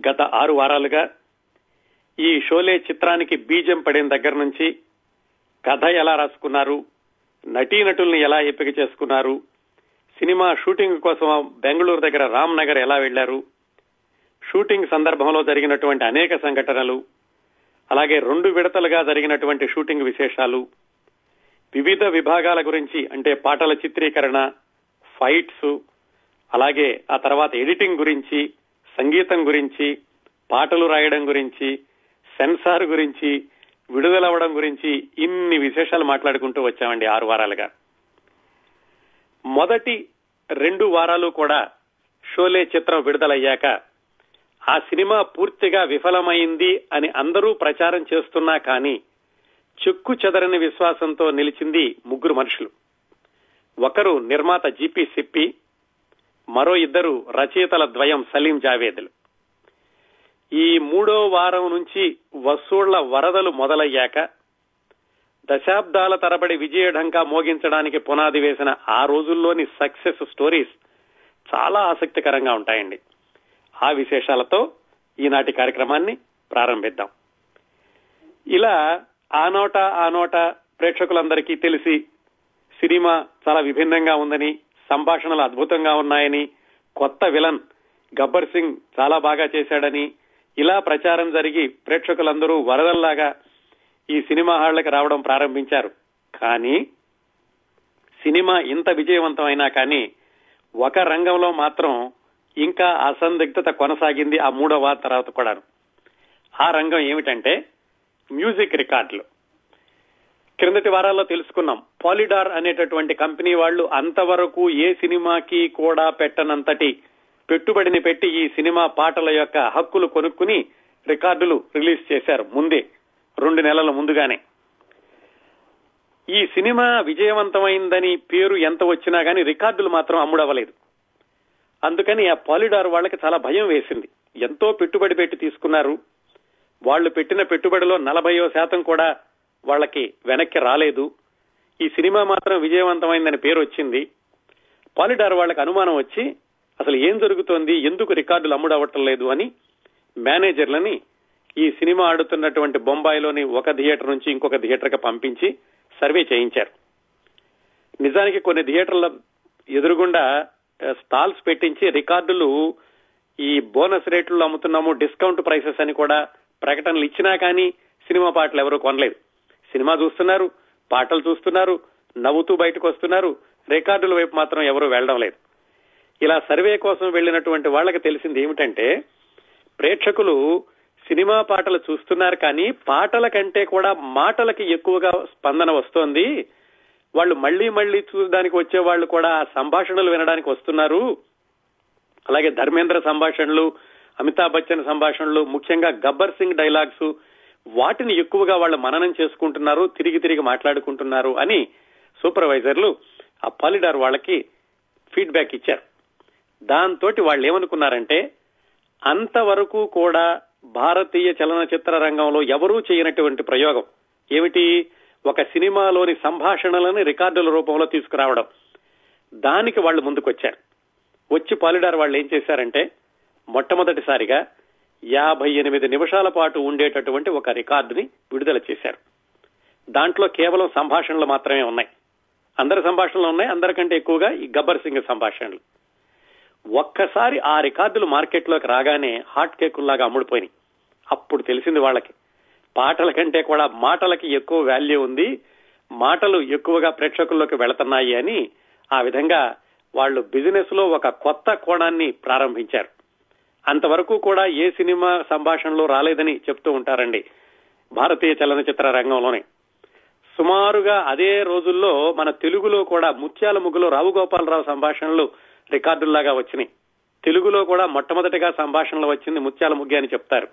గత ఆరు వారాలుగా ఈ షోలే చిత్రానికి బీజం పడిన దగ్గర నుంచి కథ ఎలా రాసుకున్నారు నటీనటుల్ని ఎలా ఎంపిక చేసుకున్నారు సినిమా షూటింగ్ కోసం బెంగళూరు దగ్గర రామ్ నగర్ ఎలా వెళ్ళారు షూటింగ్ సందర్భంలో జరిగినటువంటి అనేక సంఘటనలు అలాగే రెండు విడతలుగా జరిగినటువంటి షూటింగ్ విశేషాలు వివిధ విభాగాల గురించి అంటే పాటల చిత్రీకరణ ఫైట్స్ అలాగే ఆ తర్వాత ఎడిటింగ్ గురించి సంగీతం గురించి పాటలు రాయడం గురించి సెన్సార్ గురించి విడుదలవ్వడం గురించి ఇన్ని విశేషాలు మాట్లాడుకుంటూ వచ్చామండి ఆరు వారాలుగా. మొదటి రెండు వారాలు కూడా షోలే చిత్రం విడుదలయ్యాక ఆ సినిమా పూర్తిగా విఫలమైంది అని అందరూ ప్రచారం చేస్తున్నా కానీ చెక్కు చెదరని విశ్వాసంతో నిలిచింది ముగ్గురు మనుషులు. ఒకరు నిర్మాత జీపీ సిప్పి మరో ఇద్దరు రచయితల ద్వయం సలీం జావేదులు. ఈ మూడో వారం నుంచి వసూళ్ళ వరదలు మొదలయ్యాక దశాబ్దాల తరబడి విజయఢంకా మోగించడానికి పునాది వేసిన ఆ రోజుల్లోని సక్సెస్ స్టోరీస్ చాలా ఆసక్తికరంగా ఉంటాయండి. ఆ విశేషాలతో ఈనాటి కార్యక్రమాన్ని ప్రారంభిద్దాం. ఇలా ఆనోట ఆనోట ప్రేక్షకులందరికీ తెలిసి సినిమా చాలా విభిన్నంగా ఉందని సంభాషణలు అద్భుతంగా ఉన్నాయని కొత్త విలన్ గబ్బర్ సింగ్ చాలా బాగా చేశాడని ఇలా ప్రచారం జరిగి ప్రేక్షకులందరూ వరదల్లాగా ఈ సినిమా హాళ్ళకు రావడం ప్రారంభించారు. కానీ సినిమా ఇంత విజయవంతమైనా కానీ ఒక రంగంలో మాత్రం ఇంకా అసందిగ్ధత కొనసాగింది ఆ మూడవ తర్వాత కూడా ఆ రంగం ఏమిటంటే మ్యూజిక్ రికార్డులు. క్రిందటి వారాల్లో తెలుసుకున్నాం. పాలిడార్ అనేటటువంటి కంపెనీ వాళ్ళు అంతవరకు ఏ సినిమాకి కూడా పెట్టనంతటి పెట్టుబడిని పెట్టి ఈ సినిమా పాటల యొక్క హక్కులు కొనుక్కుని రికార్డులు రిలీజ్ చేశారు ముందే రెండు నెలల ముందుగానే. ఈ సినిమా విజయవంతమైందని పేరు ఎంత వచ్చినా కానీ రికార్డులు మాత్రం అమ్ముడవలేదు అందుకని ఆ పాలిడార్ వాళ్ళకి చాలా భయం వేసింది. ఎంతో పెట్టుబడి పెట్టి తీసుకున్నారు. వాళ్ళు పెట్టిన పెట్టుబడిలో నలభయో శాతం కూడా వాళ్ళకి వెనక్కి రాలేదు. ఈ సినిమా మాత్రం విజయవంతమైందని పేరు వచ్చింది పాలిడార్ వాళ్ళకి అనుమానం వచ్చి అసలు ఏం జరుగుతోంది? ఎందుకు రికార్డులు అమ్ముడవటం లేదు అని మేనేజర్లని ఈ సినిమా ఆడుతున్నటువంటి బొంబాయిలోని ఒక థియేటర్ నుంచి ఇంకొక థియేటర్కి పంపించి సర్వే చేయించారు. నిజానికి కొన్ని థియేటర్ల ఎదురుగుండా స్టాల్స్ పెట్టించి రికార్డులు ఈ బోనస్ రేట్లు అమ్ముతున్నాము డిస్కౌంట్ ప్రైసెస్ అని కూడా ప్రకటనలు ఇచ్చినా కానీ సినిమా పాటలు ఎవరూ కొనలేదు. సినిమా చూస్తున్నారు పాటలు చూస్తున్నారు నవ్వుతూ బయటకు వస్తున్నారు రికార్డుల వైపు మాత్రం ఎవరూ వెళ్ళడం లేదు. ఇలా సర్వే కోసం వెళ్ళినటువంటి వాళ్ళకి తెలిసింది ఏమిటంటే ప్రేక్షకులు సినిమా పాటలు చూస్తున్నారు కానీ పాటల కంటే కూడా మాటలకి ఎక్కువగా స్పందన వస్తోంది. వాళ్ళు మళ్ళీ మళ్ళీ చూడడానికి వచ్చే వాళ్ళు కూడా ఆ సంభాషణలు వినడానికి వస్తున్నారు. అలాగే ధర్మేంద్ర సంభాషణలు అమితాబ్ బచ్చన్ సంభాషణలు ముఖ్యంగా గబ్బర్ సింగ్ డైలాగ్స్ వాటిని ఎక్కువగా వాళ్ళు మననం చేసుకుంటున్నారు తిరిగి తిరిగి మాట్లాడుకుంటున్నారు అని సూపర్వైజర్లు ఆ పాలిడార్ వాళ్ళకి ఫీడ్బ్యాక్ ఇచ్చారు. దాంతో వాళ్ళు ఏమనుకున్నారంటే అంతవరకు కూడా భారతీయ చలనచిత్ర రంగంలో ఎవరూ చేయనటువంటి ప్రయోగం ఏమిటి? ఒక సినిమాలోని సంభాషణలను రికార్డుల రూపంలో తీసుకురావడం. దానికి వాళ్ళు ముందుకొచ్చారు. వచ్చి పాలిడార్ వాళ్ళు ఏం చేశారంటే మొట్టమొదటిసారిగా యాభై ఎనిమిది నిమిషాల పాటు ఉండేటటువంటి ఒక రికార్డుని విడుదల చేశారు. దాంట్లో కేవలం సంభాషణలు మాత్రమే ఉన్నాయి. అందరి సంభాషణలు ఉన్నాయి అందరికంటే ఎక్కువగా ఈ గబ్బర్ సింగ్ సంభాషణలు. ఒక్కసారి ఆ రికార్డులు మార్కెట్లోకి రాగానే హాట్ కేకుల్లాగా అమ్ముడిపోయినాయి. అప్పుడు తెలిసింది వాళ్ళకి పాటల కంటే కూడా మాటలకి ఎక్కువ వాల్యూ ఉంది మాటలు ఎక్కువగా ప్రేక్షకుల్లోకి వెళుతున్నాయి అని ఆ విధంగా వాళ్ళు బిజినెస్లో ఒక కొత్త కోణాన్ని ప్రారంభించారు. అంతవరకు కూడా ఏ సినిమా సంభాషణలో రాలేదని చెప్తూ ఉంటారండి భారతీయ చలనచిత్ర రంగంలోనే. సుమారుగా అదే రోజుల్లో మన తెలుగులో కూడా ముత్యాల ముగ్గులో రావు గోపాలరావు సంభాషణలు రికార్డుల్లాగా వచ్చినాయి. తెలుగులో కూడా మొట్టమొదటిగా సంభాషణలు వచ్చింది ముత్యాల ముగ్గు అని చెప్తారు.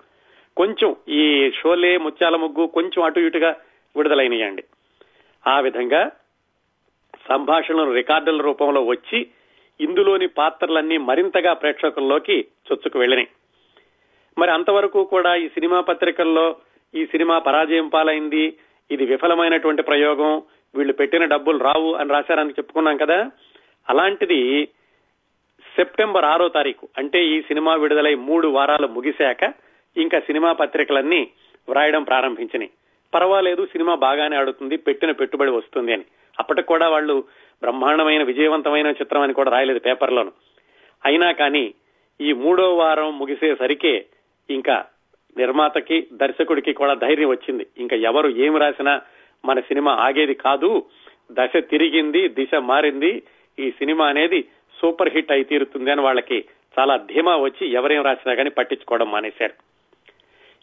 కొంచెం ఈ షోలే ముత్యాల ముగ్గు కొంచెం అటు ఇటుగా విడుదలైనయండి. ఆ విధంగా సంభాషణలు రికార్డుల రూపంలో వచ్చి ఇందులోని పాత్రలన్నీ మరింతగా ప్రేక్షకుల్లోకి చొచ్చుకు వెళ్ళినాయి. మరి అంతవరకు కూడా ఈ సినిమా పత్రికల్లో ఈ సినిమా పరాజయం పాలైంది. ఇది విఫలమైనటువంటి ప్రయోగం. వీళ్ళు పెట్టిన డబ్బులు రావు అని రాశారని చెప్పుకున్నాం కదా. అలాంటిది సెప్టెంబర్ ఆరో తారీఖు అంటే ఈ సినిమా విడుదలై మూడు వారాలు ముగిశాక ఇంకా సినిమా పత్రికలన్నీ వ్రాయడం ప్రారంభించినాయి. పర్వాలేదు సినిమా బాగానే ఆడుతుంది పెట్టిన పెట్టుబడి వస్తుంది అని. అప్పటికి కూడా వాళ్ళు బ్రహ్మాండమైన విజయవంతమైన చిత్రం అని కూడా రాయలేదు పేపర్లోను. అయినా కానీ ఈ మూడో వారం ముగిసేసరికే ఇంకా నిర్మాతకి దర్శకుడికి కూడా ధైర్యం వచ్చింది. ఇంకా ఎవరు ఏమి రాసినా మన సినిమా ఆగేది కాదు. దశ తిరిగింది దిశ మారింది. ఈ సినిమా అనేది సూపర్ హిట్ అయి తీరుతుంది అని వాళ్ళకి చాలా ధీమా వచ్చి ఎవరేం రాసినా కానీ పట్టించుకోవడం మానేశారు.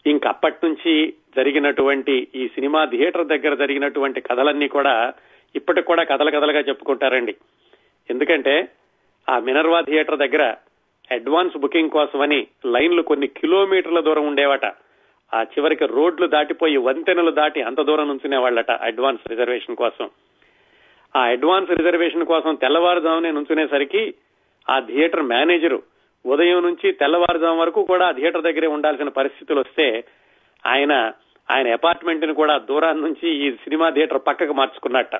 ఇంకప్పటి నుంచి జరిగినటువంటి ఈ సినిమా థియేటర్ దగ్గర జరిగినటువంటి కథలన్నీ కూడా ఇప్పటికి కూడా కథల కథలుగా చెప్పుకుంటారండి. ఎందుకంటే ఆ మినర్వా థియేటర్ దగ్గర అడ్వాన్స్ బుకింగ్ కోసమని లైన్లు కొన్ని కిలోమీటర్ల దూరం ఉండేవట. ఆ చివరికి రోడ్లు దాటిపోయి వంతెనలు దాటి అంత దూరం నుంచునే వాళ్ళట అడ్వాన్స్ రిజర్వేషన్ కోసం. ఆ అడ్వాన్స్ రిజర్వేషన్ కోసం తెల్లవారుజామునే నుంచునేసరికి ఆ థియేటర్ మేనేజరు ఉదయం నుంచి తెల్లవారుజాము వరకు కూడా ఆ థియేటర్ దగ్గరే ఉండాల్సిన పరిస్థితులు వస్తే ఆయన ఆయన అపార్ట్మెంట్ని కూడా దూరాన్ని నుంచి ఈ సినిమా థియేటర్ పక్కకు మార్చుకున్నట్ట.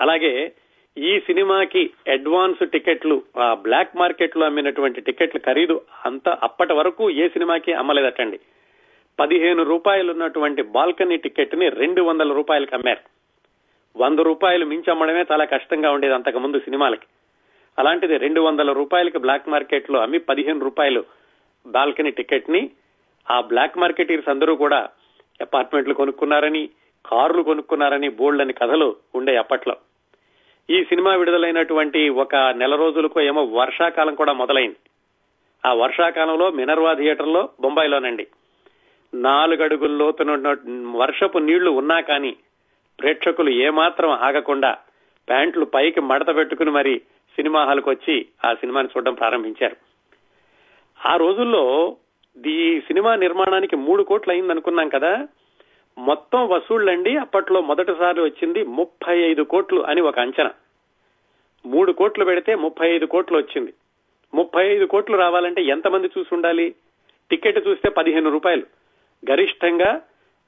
అలాగే ఈ సినిమాకి అడ్వాన్స్ టికెట్లు ఆ బ్లాక్ మార్కెట్లో అమ్మినటువంటి టికెట్లు ఖరీదు అంత అప్పటి వరకు ఏ సినిమాకి అమ్మలేదటండి. పదిహేను రూపాయలు ఉన్నటువంటి బాల్కనీ టికెట్ని రెండు వందల రూపాయలకు అమ్మారు. వంద రూపాయలు మించి అమ్మడమే చాలా కష్టంగా ఉండేది అంతకుముందు సినిమాలకి. అలాంటిది రెండు వందల రూపాయలకి బ్లాక్ మార్కెట్లో అమ్మి పదిహేను రూపాయలు బాల్కనీ టికెట్ని ఆ బ్లాక్ మార్కెటీర్స్ అందరూ కూడా అపార్ట్మెంట్లు కొనుక్కున్నారని కార్లు కొనుక్కున్నారని బోల్డ్ అని కథలు ఉండే అప్పట్లో. ఈ సినిమా విడుదలైనటువంటి ఒక నెల రోజులకు ఏమో వర్షాకాలం కూడా మొదలైంది. ఆ వర్షాకాలంలో మినర్వా థియేటర్లో బొంబాయిలోనండి. నాలుగడుగుల లోతున వర్షపు నీళ్ళు ఉన్నా కానీ ప్రేక్షకులు ఏమాత్రం ఆగకుండా ప్యాంట్లు పైకి మడత పెట్టుకుని మరి సినిమా హాల్కి వచ్చి ఆ సినిమాని చూడడం ప్రారంభించారు. ఆ రోజుల్లో ఈ సినిమా నిర్మాణానికి మూడు కోట్లు అయింది అనుకున్నాం కదా. మొత్తం వసూళ్ళండి. అప్పట్లో మొదటిసారి వచ్చింది ముప్పై ఐదు కోట్లు అని ఒక అంచనా. మూడు కోట్లు పెడితే ముప్పై ఐదు కోట్లు వచ్చింది. ముప్పై ఐదు కోట్లు రావాలంటే ఎంతమంది చూసి ఉండాలి? టికెట్ చూస్తే పదిహేను రూపాయలు. గరిష్టంగా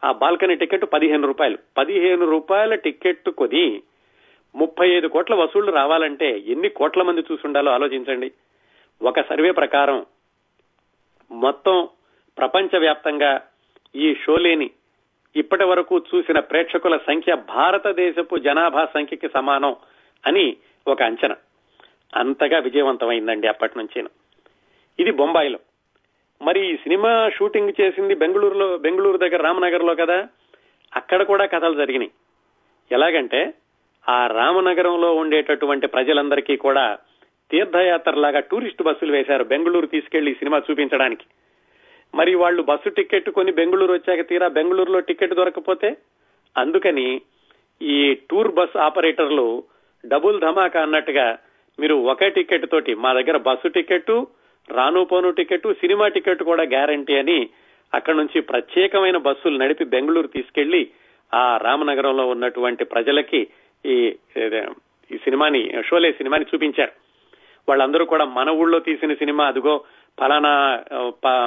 ఆ బాల్కనీ టికెట్ పదిహేను రూపాయలు. పదిహేను రూపాయల టికెట్ కొని ముప్పై ఐదు కోట్ల వసూళ్ళు రావాలంటే ఎన్ని కోట్ల మంది చూసి ఉండాలో ఆలోచించండి. ఒక సర్వే ప్రకారం మొత్తం ప్రపంచవ్యాప్తంగా ఈ షోలేని ఇప్పటి వరకు చూసిన ప్రేక్షకుల సంఖ్య భారతదేశపు జనాభా సంఖ్యకి సమానం అని ఒక అంచనా. అంతగా విజయవంతమైందండి అప్పటి నుంచి ఇది బొంబాయిలో. మరి ఈ సినిమా షూటింగ్ చేసింది బెంగళూరులో బెంగళూరు దగ్గర రామనగర్లో కదా? అక్కడ కూడా కథలు జరిగినాయి. ఎలాగంటే ఆ రామనగరంలో ఉండేటటువంటి ప్రజలందరికీ కూడా తీర్థయాత్రలాగా టూరిస్ట్ బస్సులు వేశారు బెంగళూరు తీసుకెళ్ళి సినిమా చూపించడానికి. మరి వాళ్ళు బస్సు టికెట్ కొని బెంగళూరు వచ్చాక తీరా బెంగళూరులో టికెట్ దొరకపోతే? అందుకని ఈ టూర్ బస్ ఆపరేటర్లు డబుల్ ధమాకా అన్నట్టుగా మీరు ఒకే టికెట్ తోటి మా దగ్గర బస్సు టికెట్ రాను పోను టికెట్ సినిమా టికెట్ కూడా గ్యారంటీ అని అక్కడ నుంచి ప్రత్యేకమైన బస్సులు నడిపి బెంగళూరు తీసుకెళ్ళి ఆ రామనగరంలో ఉన్నటువంటి ప్రజలకి ఈ ఈ సినిమాని షోలే సినిమాని చూపించారు. వాళ్ళందరూ కూడా మన ఊళ్ళో తీసిన సినిమా అదిగో ఫలానా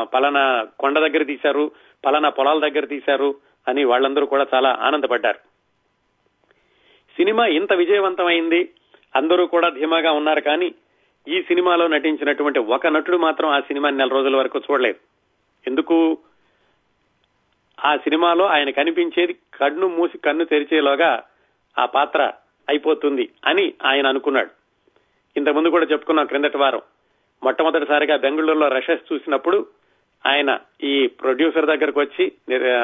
ఫలానా కొండ దగ్గర తీశారు ఫలానా పొలాల దగ్గర తీశారు అని వాళ్ళందరూ కూడా చాలా ఆనందపడ్డారు. సినిమా ఇంత విజయవంతమైంది అందరూ కూడా ధీమాగా ఉన్నారు కానీ ఈ సినిమాలో నటించినటువంటి ఒక నటుడు మాత్రం ఆ సినిమాని నెల రోజుల వరకు చూడలేదు. ఎందుకు? ఆ సినిమాలో ఆయన కనిపించేది కన్ను మూసి కన్ను తెరిచేలోగా ఆ పాత్ర అయిపోతుంది అని ఆయన అనుకున్నాడు. ఇంతకుముందు కూడా చెప్పుకున్నాం క్రిందటి వారం. మొట్టమొదటిసారిగా బెంగళూరులో రషెస్ చూసినప్పుడు ఆయన ఈ ప్రొడ్యూసర్ దగ్గరకు వచ్చి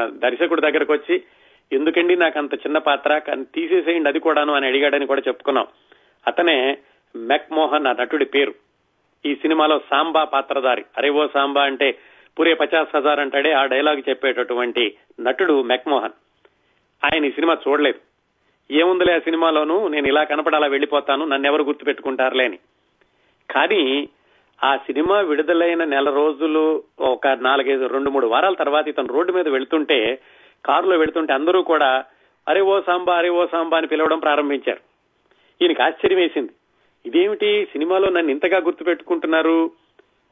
దర్శకుడి దగ్గరకు వచ్చి ఎందుకండి నాకు అంత చిన్న పాత్ర తీసేసేయండి అది కూడాను అని అడిగాడని కూడా చెప్పుకున్నాం. అతనే మెక్ మోహన్ ఆ నటుడి పేరు. ఈ సినిమాలో సాంబా పాత్రధారి అరే ఓ సాంబా అంటే పూరే పచాస్ హజార్ అంటాడే ఆ డైలాగ్ చెప్పేటటువంటి నటుడు మెక్మోహన్. ఆయన ఈ సినిమా చూడలేదు. ఏముందిలే ఆ సినిమాలోనూ నేను ఇలా కనపడాలా వెళ్ళిపోతాను నన్ను ఎవరు గుర్తు పెట్టుకుంటారులే అని. కానీ ఆ సినిమా విడుదలైన నెల రోజులు ఒక నాలుగైదు రెండు మూడు వారాల తర్వాత ఇతను రోడ్డు మీద వెళ్తుంటే కారులో వెళ్తుంటే అందరూ కూడా అరే ఓ సాంబా అరే ఓ సాంబా అని పిలవడం ప్రారంభించారు. ఈయనకి ఆశ్చర్యం వేసింది. ఇదేమిటి? సినిమాలో నన్ను ఇంతగా గుర్తు పెట్టుకుంటున్నారు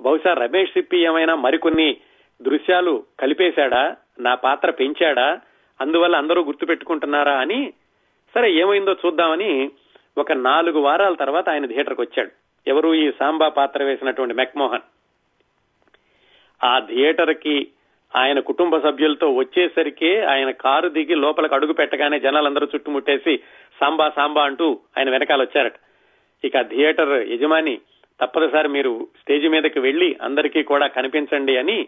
బహుశా రమేష్ సిప్పి ఏమైనా మరికొన్ని దృశ్యాలు కలిపేశాడా? నా పాత్ర పెంచాడా? అందువల్ల అందరూ గుర్తు పెట్టుకుంటున్నారా అని సరే ఏమైందో చూద్దామని ఒక నాలుగు వారాల తర్వాత ఆయన థియేటర్కి వచ్చాడు ఎవరు ఈ సాంబా పాత్ర వేసినటువంటి మెక్మోహన్? ఆ థియేటర్కి ఆయన కుటుంబ సభ్యులతో వచ్చేసరికి ఆయన కారు దిగి లోపలికి అడుగు పెట్టగానే జనాలందరూ చుట్టుముట్టేసి సాంబా సాంబా అంటూ ఆయన వెనకాల వచ్చారట ఇక థియేటర్ యజమాని తప్పనిసరి మీరు స్టేజ్ మీదకి వెళ్ళి అందరికీ కూడా కనిపించండి అని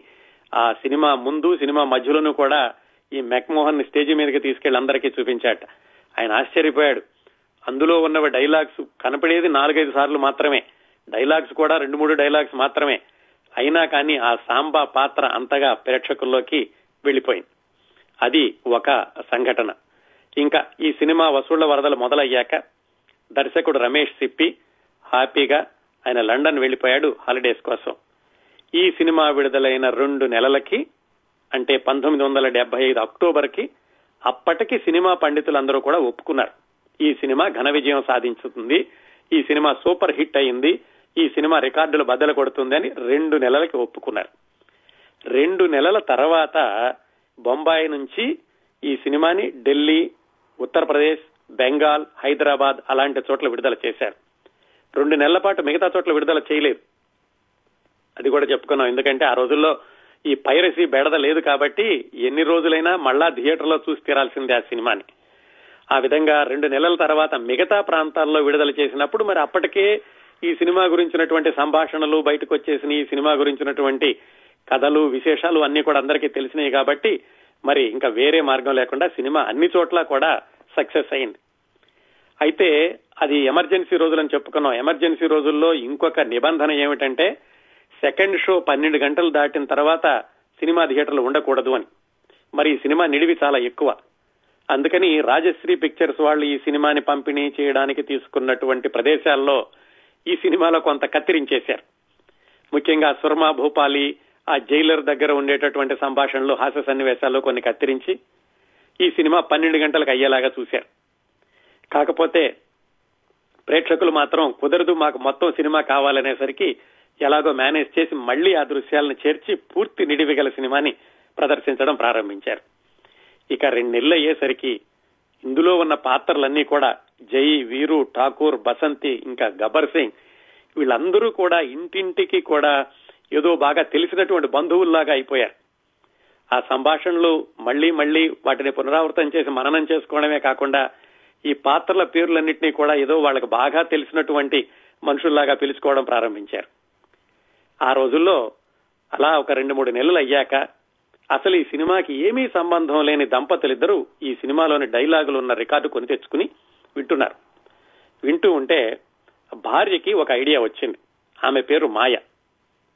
ఆ సినిమా ముందు సినిమా మధ్యలోనూ కూడా ఈ మెక్మోహన్ స్టేజ్ మీదకి తీసుకెళ్ళి అందరికీ చూపించాట. ఆయన ఆశ్చర్యపోయాడు. అందులో ఉన్నవి డైలాగ్స్ కనపడేది నాలుగైదు సార్లు మాత్రమే. డైలాగ్స్ కూడా రెండు మూడు డైలాగ్స్ మాత్రమే. అయినా కానీ ఆ సాంబా పాత్ర అంతగా ప్రేక్షకుల్లోకి వెళ్ళిపోయింది అది ఒక సంఘటన. ఇంకా ఈ సినిమా వసూళ్ళ వరదలు మొదలయ్యాక దర్శకుడు రమేష్ సిప్పి హ్యాపీగా ఆయన లండన్ వెళ్ళిపోయాడు హాలిడేస్ కోసం. ఈ సినిమా విడుదలైన రెండు నెలలకి అంటే పంతొమ్మిది వందల డెబ్బై ఐదు అక్టోబర్కి అప్పటికి సినిమా పండితులందరూ కూడా ఒప్పుకున్నారు. ఈ సినిమా ఘన విజయం సాధించుతుంది. ఈ సినిమా సూపర్ హిట్ అయింది. ఈ సినిమా రికార్డులు బద్దలు కొడుతుంది అని రెండు నెలలకి ఒప్పుకున్నారు. రెండు నెలల తర్వాత బొంబాయి నుంచి ఈ సినిమాని ఢిల్లీ ఉత్తరప్రదేశ్ బెంగాల్ హైదరాబాద్ అలాంటి చోట్ల విడుదల చేశారు. రెండు నెలల పాటు మిగతా చోట్ల విడుదల చేయలేదు. అది కూడా చెప్పుకున్నాం. ఎందుకంటే ఆ రోజుల్లో ఈ పైరసీ బెడద లేదు కాబట్టి ఎన్ని రోజులైనా మళ్ళా థియేటర్లో చూసి తీరాల్సిందే ఆ సినిమాని. ఆ విధంగా రెండు నెలల తర్వాత మిగతా ప్రాంతాల్లో విడుదల చేసినప్పుడు మరి అప్పటికే ఈ సినిమా గురించినటువంటి సంభాషణలు బయటకు వచ్చేసిన ఈ సినిమా గురించినటువంటి కథలు విశేషాలు అన్ని కూడా అందరికీ తెలిసినాయి కాబట్టి మరి ఇంకా వేరే మార్గం లేకుండా సినిమా అన్ని చోట్ల కూడా సక్సెస్ అయింది. అయితే అది ఎమర్జెన్సీ రోజులని చెప్పుకున్నాం. ఎమర్జెన్సీ రోజుల్లో ఇంకొక నిబంధన ఏమిటంటే సెకండ్ షో పన్నెండు గంటలు దాటిన తర్వాత సినిమా థియేటర్లు ఉండకూడదు అని. మరి ఈ సినిమా నిడివి చాలా ఎక్కువ. అందుకని రాజశ్రీ పిక్చర్స్ వాళ్ళు ఈ సినిమాని పంపిణీ చేయడానికి తీసుకున్నటువంటి ప్రదేశాల్లో ఈ సినిమాలో కొంత కత్తిరించేశారు. ముఖ్యంగా సుర్మా భూపాలి ఆ జైలర్ దగ్గర ఉండేటటువంటి సంభాషణలు హాస్య సన్నివేశాల్లో కొన్ని కత్తిరించి ఈ సినిమా పన్నెండు గంటలకు అయ్యేలాగా చూశారు. కాకపోతే ప్రేక్షకులు మాత్రం కుదరదు మాకు మొత్తం సినిమా కావాలనేసరికి ఎలాగో మేనేజ్ చేసి మళ్ళీ ఆ దృశ్యాలను చేర్చి పూర్తి నిడివిగల సినిమాని ప్రదర్శించడం ప్రారంభించారు. ఇక రెండు నెలలు అయ్యేసరికి ఇందులో ఉన్న పాత్రలన్నీ కూడా జై వీరు ఠాకూర్ బసంతి ఇంకా గబ్బర్ సింగ్ వీళ్ళందరూ కూడా ఇంటింటికి కూడా ఏదో బాగా తెలిసినటువంటి బంధువుల్లాగా అయిపోయారు. ఆ సంభాషణలు మళ్ళీ మళ్ళీ వాటిని పునరావృతం చేసి మననం చేసుకోవడమే కాకుండా ఈ పాత్రల పేర్లన్నింటినీ కూడా ఏదో వాళ్ళకి బాగా తెలిసినటువంటి మనుషుల్లాగా పిలుచుకోవడం ప్రారంభించారు. ఆ రోజుల్లో అలా ఒక రెండు మూడు నెలలు అయ్యాక అసలు ఈ సినిమాకి ఏమీ సంబంధం లేని దంపతులిద్దరూ ఈ సినిమాలోని డైలాగులు ఉన్న రికార్డు కొని తెచ్చుకుని వింటున్నారు. వింటూ ఉంటే భార్యకి ఒక ఐడియా వచ్చింది. ఆమె పేరు మాయ.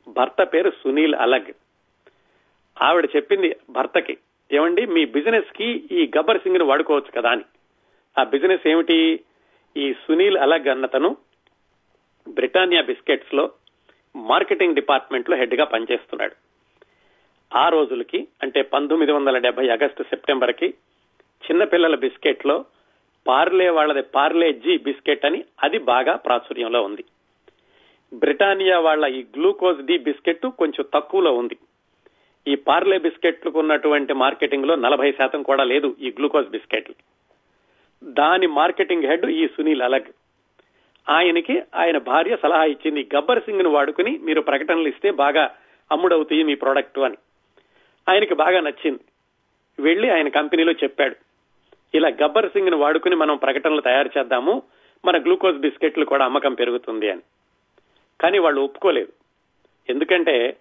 భర్త పేరు సునీల్ అలగ్. ఆవిడ చెప్పింది భర్తకి ఏమండి మీ బిజినెస్కి ఈ గబ్బర్ సింగ్ని వాడుకోవచ్చు కదా అని. ఆ బిజినెస్ ఏమిటి? ఈ సునీల్ అలగ్ అన్నతను బ్రిటానియా బిస్కెట్స్లో మార్కెటింగ్ డిపార్ట్మెంట్లో హెడ్గా పనిచేస్తున్నాడు. ఆ రోజులకి అంటే పంతొమ్మిది వందల డెబ్బై ఆగస్టు సెప్టెంబర్కి చిన్నపిల్లల బిస్కెట్లో పార్లే వాళ్ళది పార్లే జీ బిస్కెట్ అని అది బాగా ప్రాచుర్యంలో ఉంది. బ్రిటానియా వాళ్ళ ఈ గ్లూకోజ్ డి బిస్కెట్ కొంచెం తక్కువలో ఉంది. ఈ పార్లే బిస్కెట్లకు ఉన్నటువంటి మార్కెటింగ్లో నలభై శాతం కూడా లేదు ఈ గ్లూకోజ్ బిస్కెట్లు. దాని మార్కెటింగ్ హెడ్ ఈ సునీల్ అలగ్. ఆయనకి ఆయన భార్య సలహా ఇచ్చింది గబ్బర్ సింగ్ను వాడుకుని మీరు ప్రకటనలు ఇస్తే బాగా అమ్ముడవుతాయి మీ ప్రోడక్ట్ అని. ఆయనకి బాగా నచ్చింది. వెళ్ళి ఆయన కంపెనీలో చెప్పాడు. ఇలా గబ్బర్ సింగ్ని వాడుకుని మనం ప్రకటనలు తయారు చేద్దాము. మన గ్లూకోజ్ బిస్కెట్లు కూడా అమ్మకం పెరుగుతుంది అని. కానీ వాళ్ళు ఒప్పుకోలేదు. ఎందుకంటే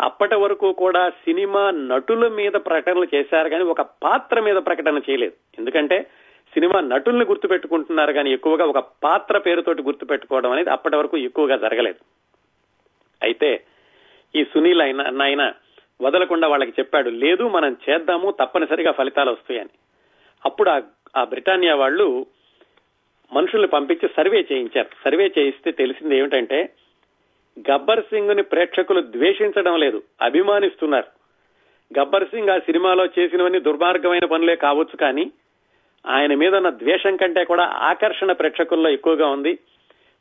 అప్పటి వరకు కూడా సినిమా నటుల మీద ప్రకటనలు చేశారు కానీ ఒక పాత్ర మీద ప్రకటన చేయలేదు. ఎందుకంటే సినిమా నటుల్ని గుర్తుపెట్టుకుంటున్నారు కానీ ఎక్కువగా ఒక పాత్ర పేరుతోటి గుర్తుపెట్టుకోవడం అనేది అప్పటి వరకు ఎక్కువగా జరగలేదు. అయితే ఈ సునీల్ అయిన నాయన వదలకుండా వాళ్ళకి చెప్పాడు లేదు మనం చేద్దాము తప్పనిసరిగా ఫలితాలు వస్తాయని. అప్పుడు ఆ బ్రిటానియా వాళ్ళు మనుషుల్ని పంపించి సర్వే చేయించారు. సర్వే చేయిస్తే తెలిసింది ఏమిటంటే గబ్బర్ సింగ్ని ప్రేక్షకులు ద్వేషించడం లేదు అభిమానిస్తున్నారు. గబ్బర్ సింగ్ ఆ సినిమాలో చేసినవన్నీ దుర్మార్గమైన పనులే కావచ్చు కానీ ఆయన మీద ఉన్న ద్వేషం కంటే కూడా ఆకర్షణ ప్రేక్షకుల్లో ఎక్కువగా ఉంది.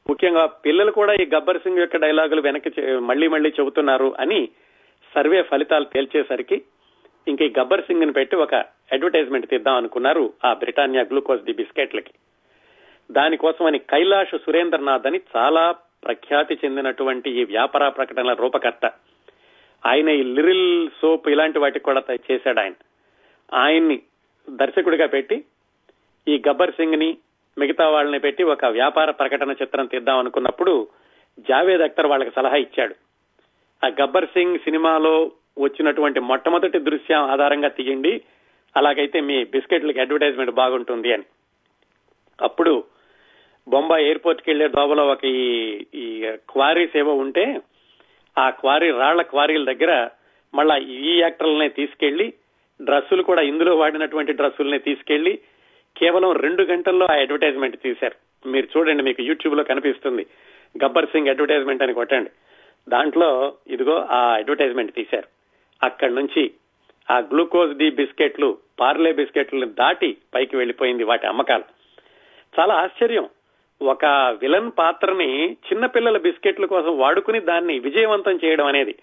ముఖ్యంగా పిల్లలు కూడా ఈ గబ్బర్ సింగ్ యొక్క డైలాగులు వెనక్కి మళ్ళీ మళ్ళీ చెబుతున్నారు అని సర్వే ఫలితాలు తేల్చేసరికి ఇంక ఈ గబ్బర్ సింగ్ని పెట్టి ఒక అడ్వర్టైజ్మెంట్ తీద్దాం అనుకున్నారు ఆ బ్రిటానియా గ్లూకోజ్ ది బిస్కెట్లకి. దానికోసమని కైలాష్ సురేంద్రనాథ్ అని చాలా ప్రఖ్యాతి చెందినటువంటి ఈ వ్యాపార ప్రకటనల రూపకర్త. ఆయన ఈ లిరిల్ సోప్ ఇలాంటి వాటికి కూడా చేశాడు ఆయన. ఆయన్ని దర్శకుడిగా పెట్టి ఈ గబ్బర్ సింగ్ని మిగతా వాళ్ళని పెట్టి ఒక వ్యాపార ప్రకటన చిత్రం తీద్దాం అనుకున్నప్పుడు జావేద్ అఖ్తర్ వాళ్ళకి సలహా ఇచ్చాడు. ఆ గబ్బర్ సింగ్ సినిమాలో వచ్చినటువంటి మొట్టమొదటి దృశ్యం ఆధారంగా తీయండి. అలాగైతే మీ బిస్కెట్లకి అడ్వర్టైజ్మెంట్ బాగుంటుంది అని. అప్పుడు బొంబాయి ఎయిర్పోర్ట్కి వెళ్ళే దోబలో ఒక ఈ క్వారీస్ ఏవో ఉంటే ఆ క్వారీ రాళ్ళ క్వారీల దగ్గర మళ్ళా ఈ యాక్టర్లనే తీసుకెళ్ళి డ్రెస్సులు కూడా ఇందులో వాడినటువంటి డ్రస్సులనే తీసుకెళ్ళి కేవలం రెండు గంటల్లో ఆ అడ్వర్టైజ్మెంట్ తీశారు. మీరు చూడండి మీకు యూట్యూబ్లో కనిపిస్తుంది. గబ్బర్ సింగ్ అడ్వర్టైజ్మెంట్ అని కొట్టండి. దాంట్లో ఇదిగో ఆ అడ్వర్టైజ్మెంట్ తీశారు. అక్కడి నుంచి ఆ గ్లూకోజ్ డి బిస్కెట్లు పార్లే బిస్కెట్లను దాటి పైకి వెళ్ళిపోయింది వాటి అమ్మకాలు. చాలా ఆశ్చర్యం. ఒక విలన్ పాత్రని చిన్నపిల్లల బిస్కెట్ల కోసం వాడుకుని దాన్ని విజయవంతం చేయడం అనేది.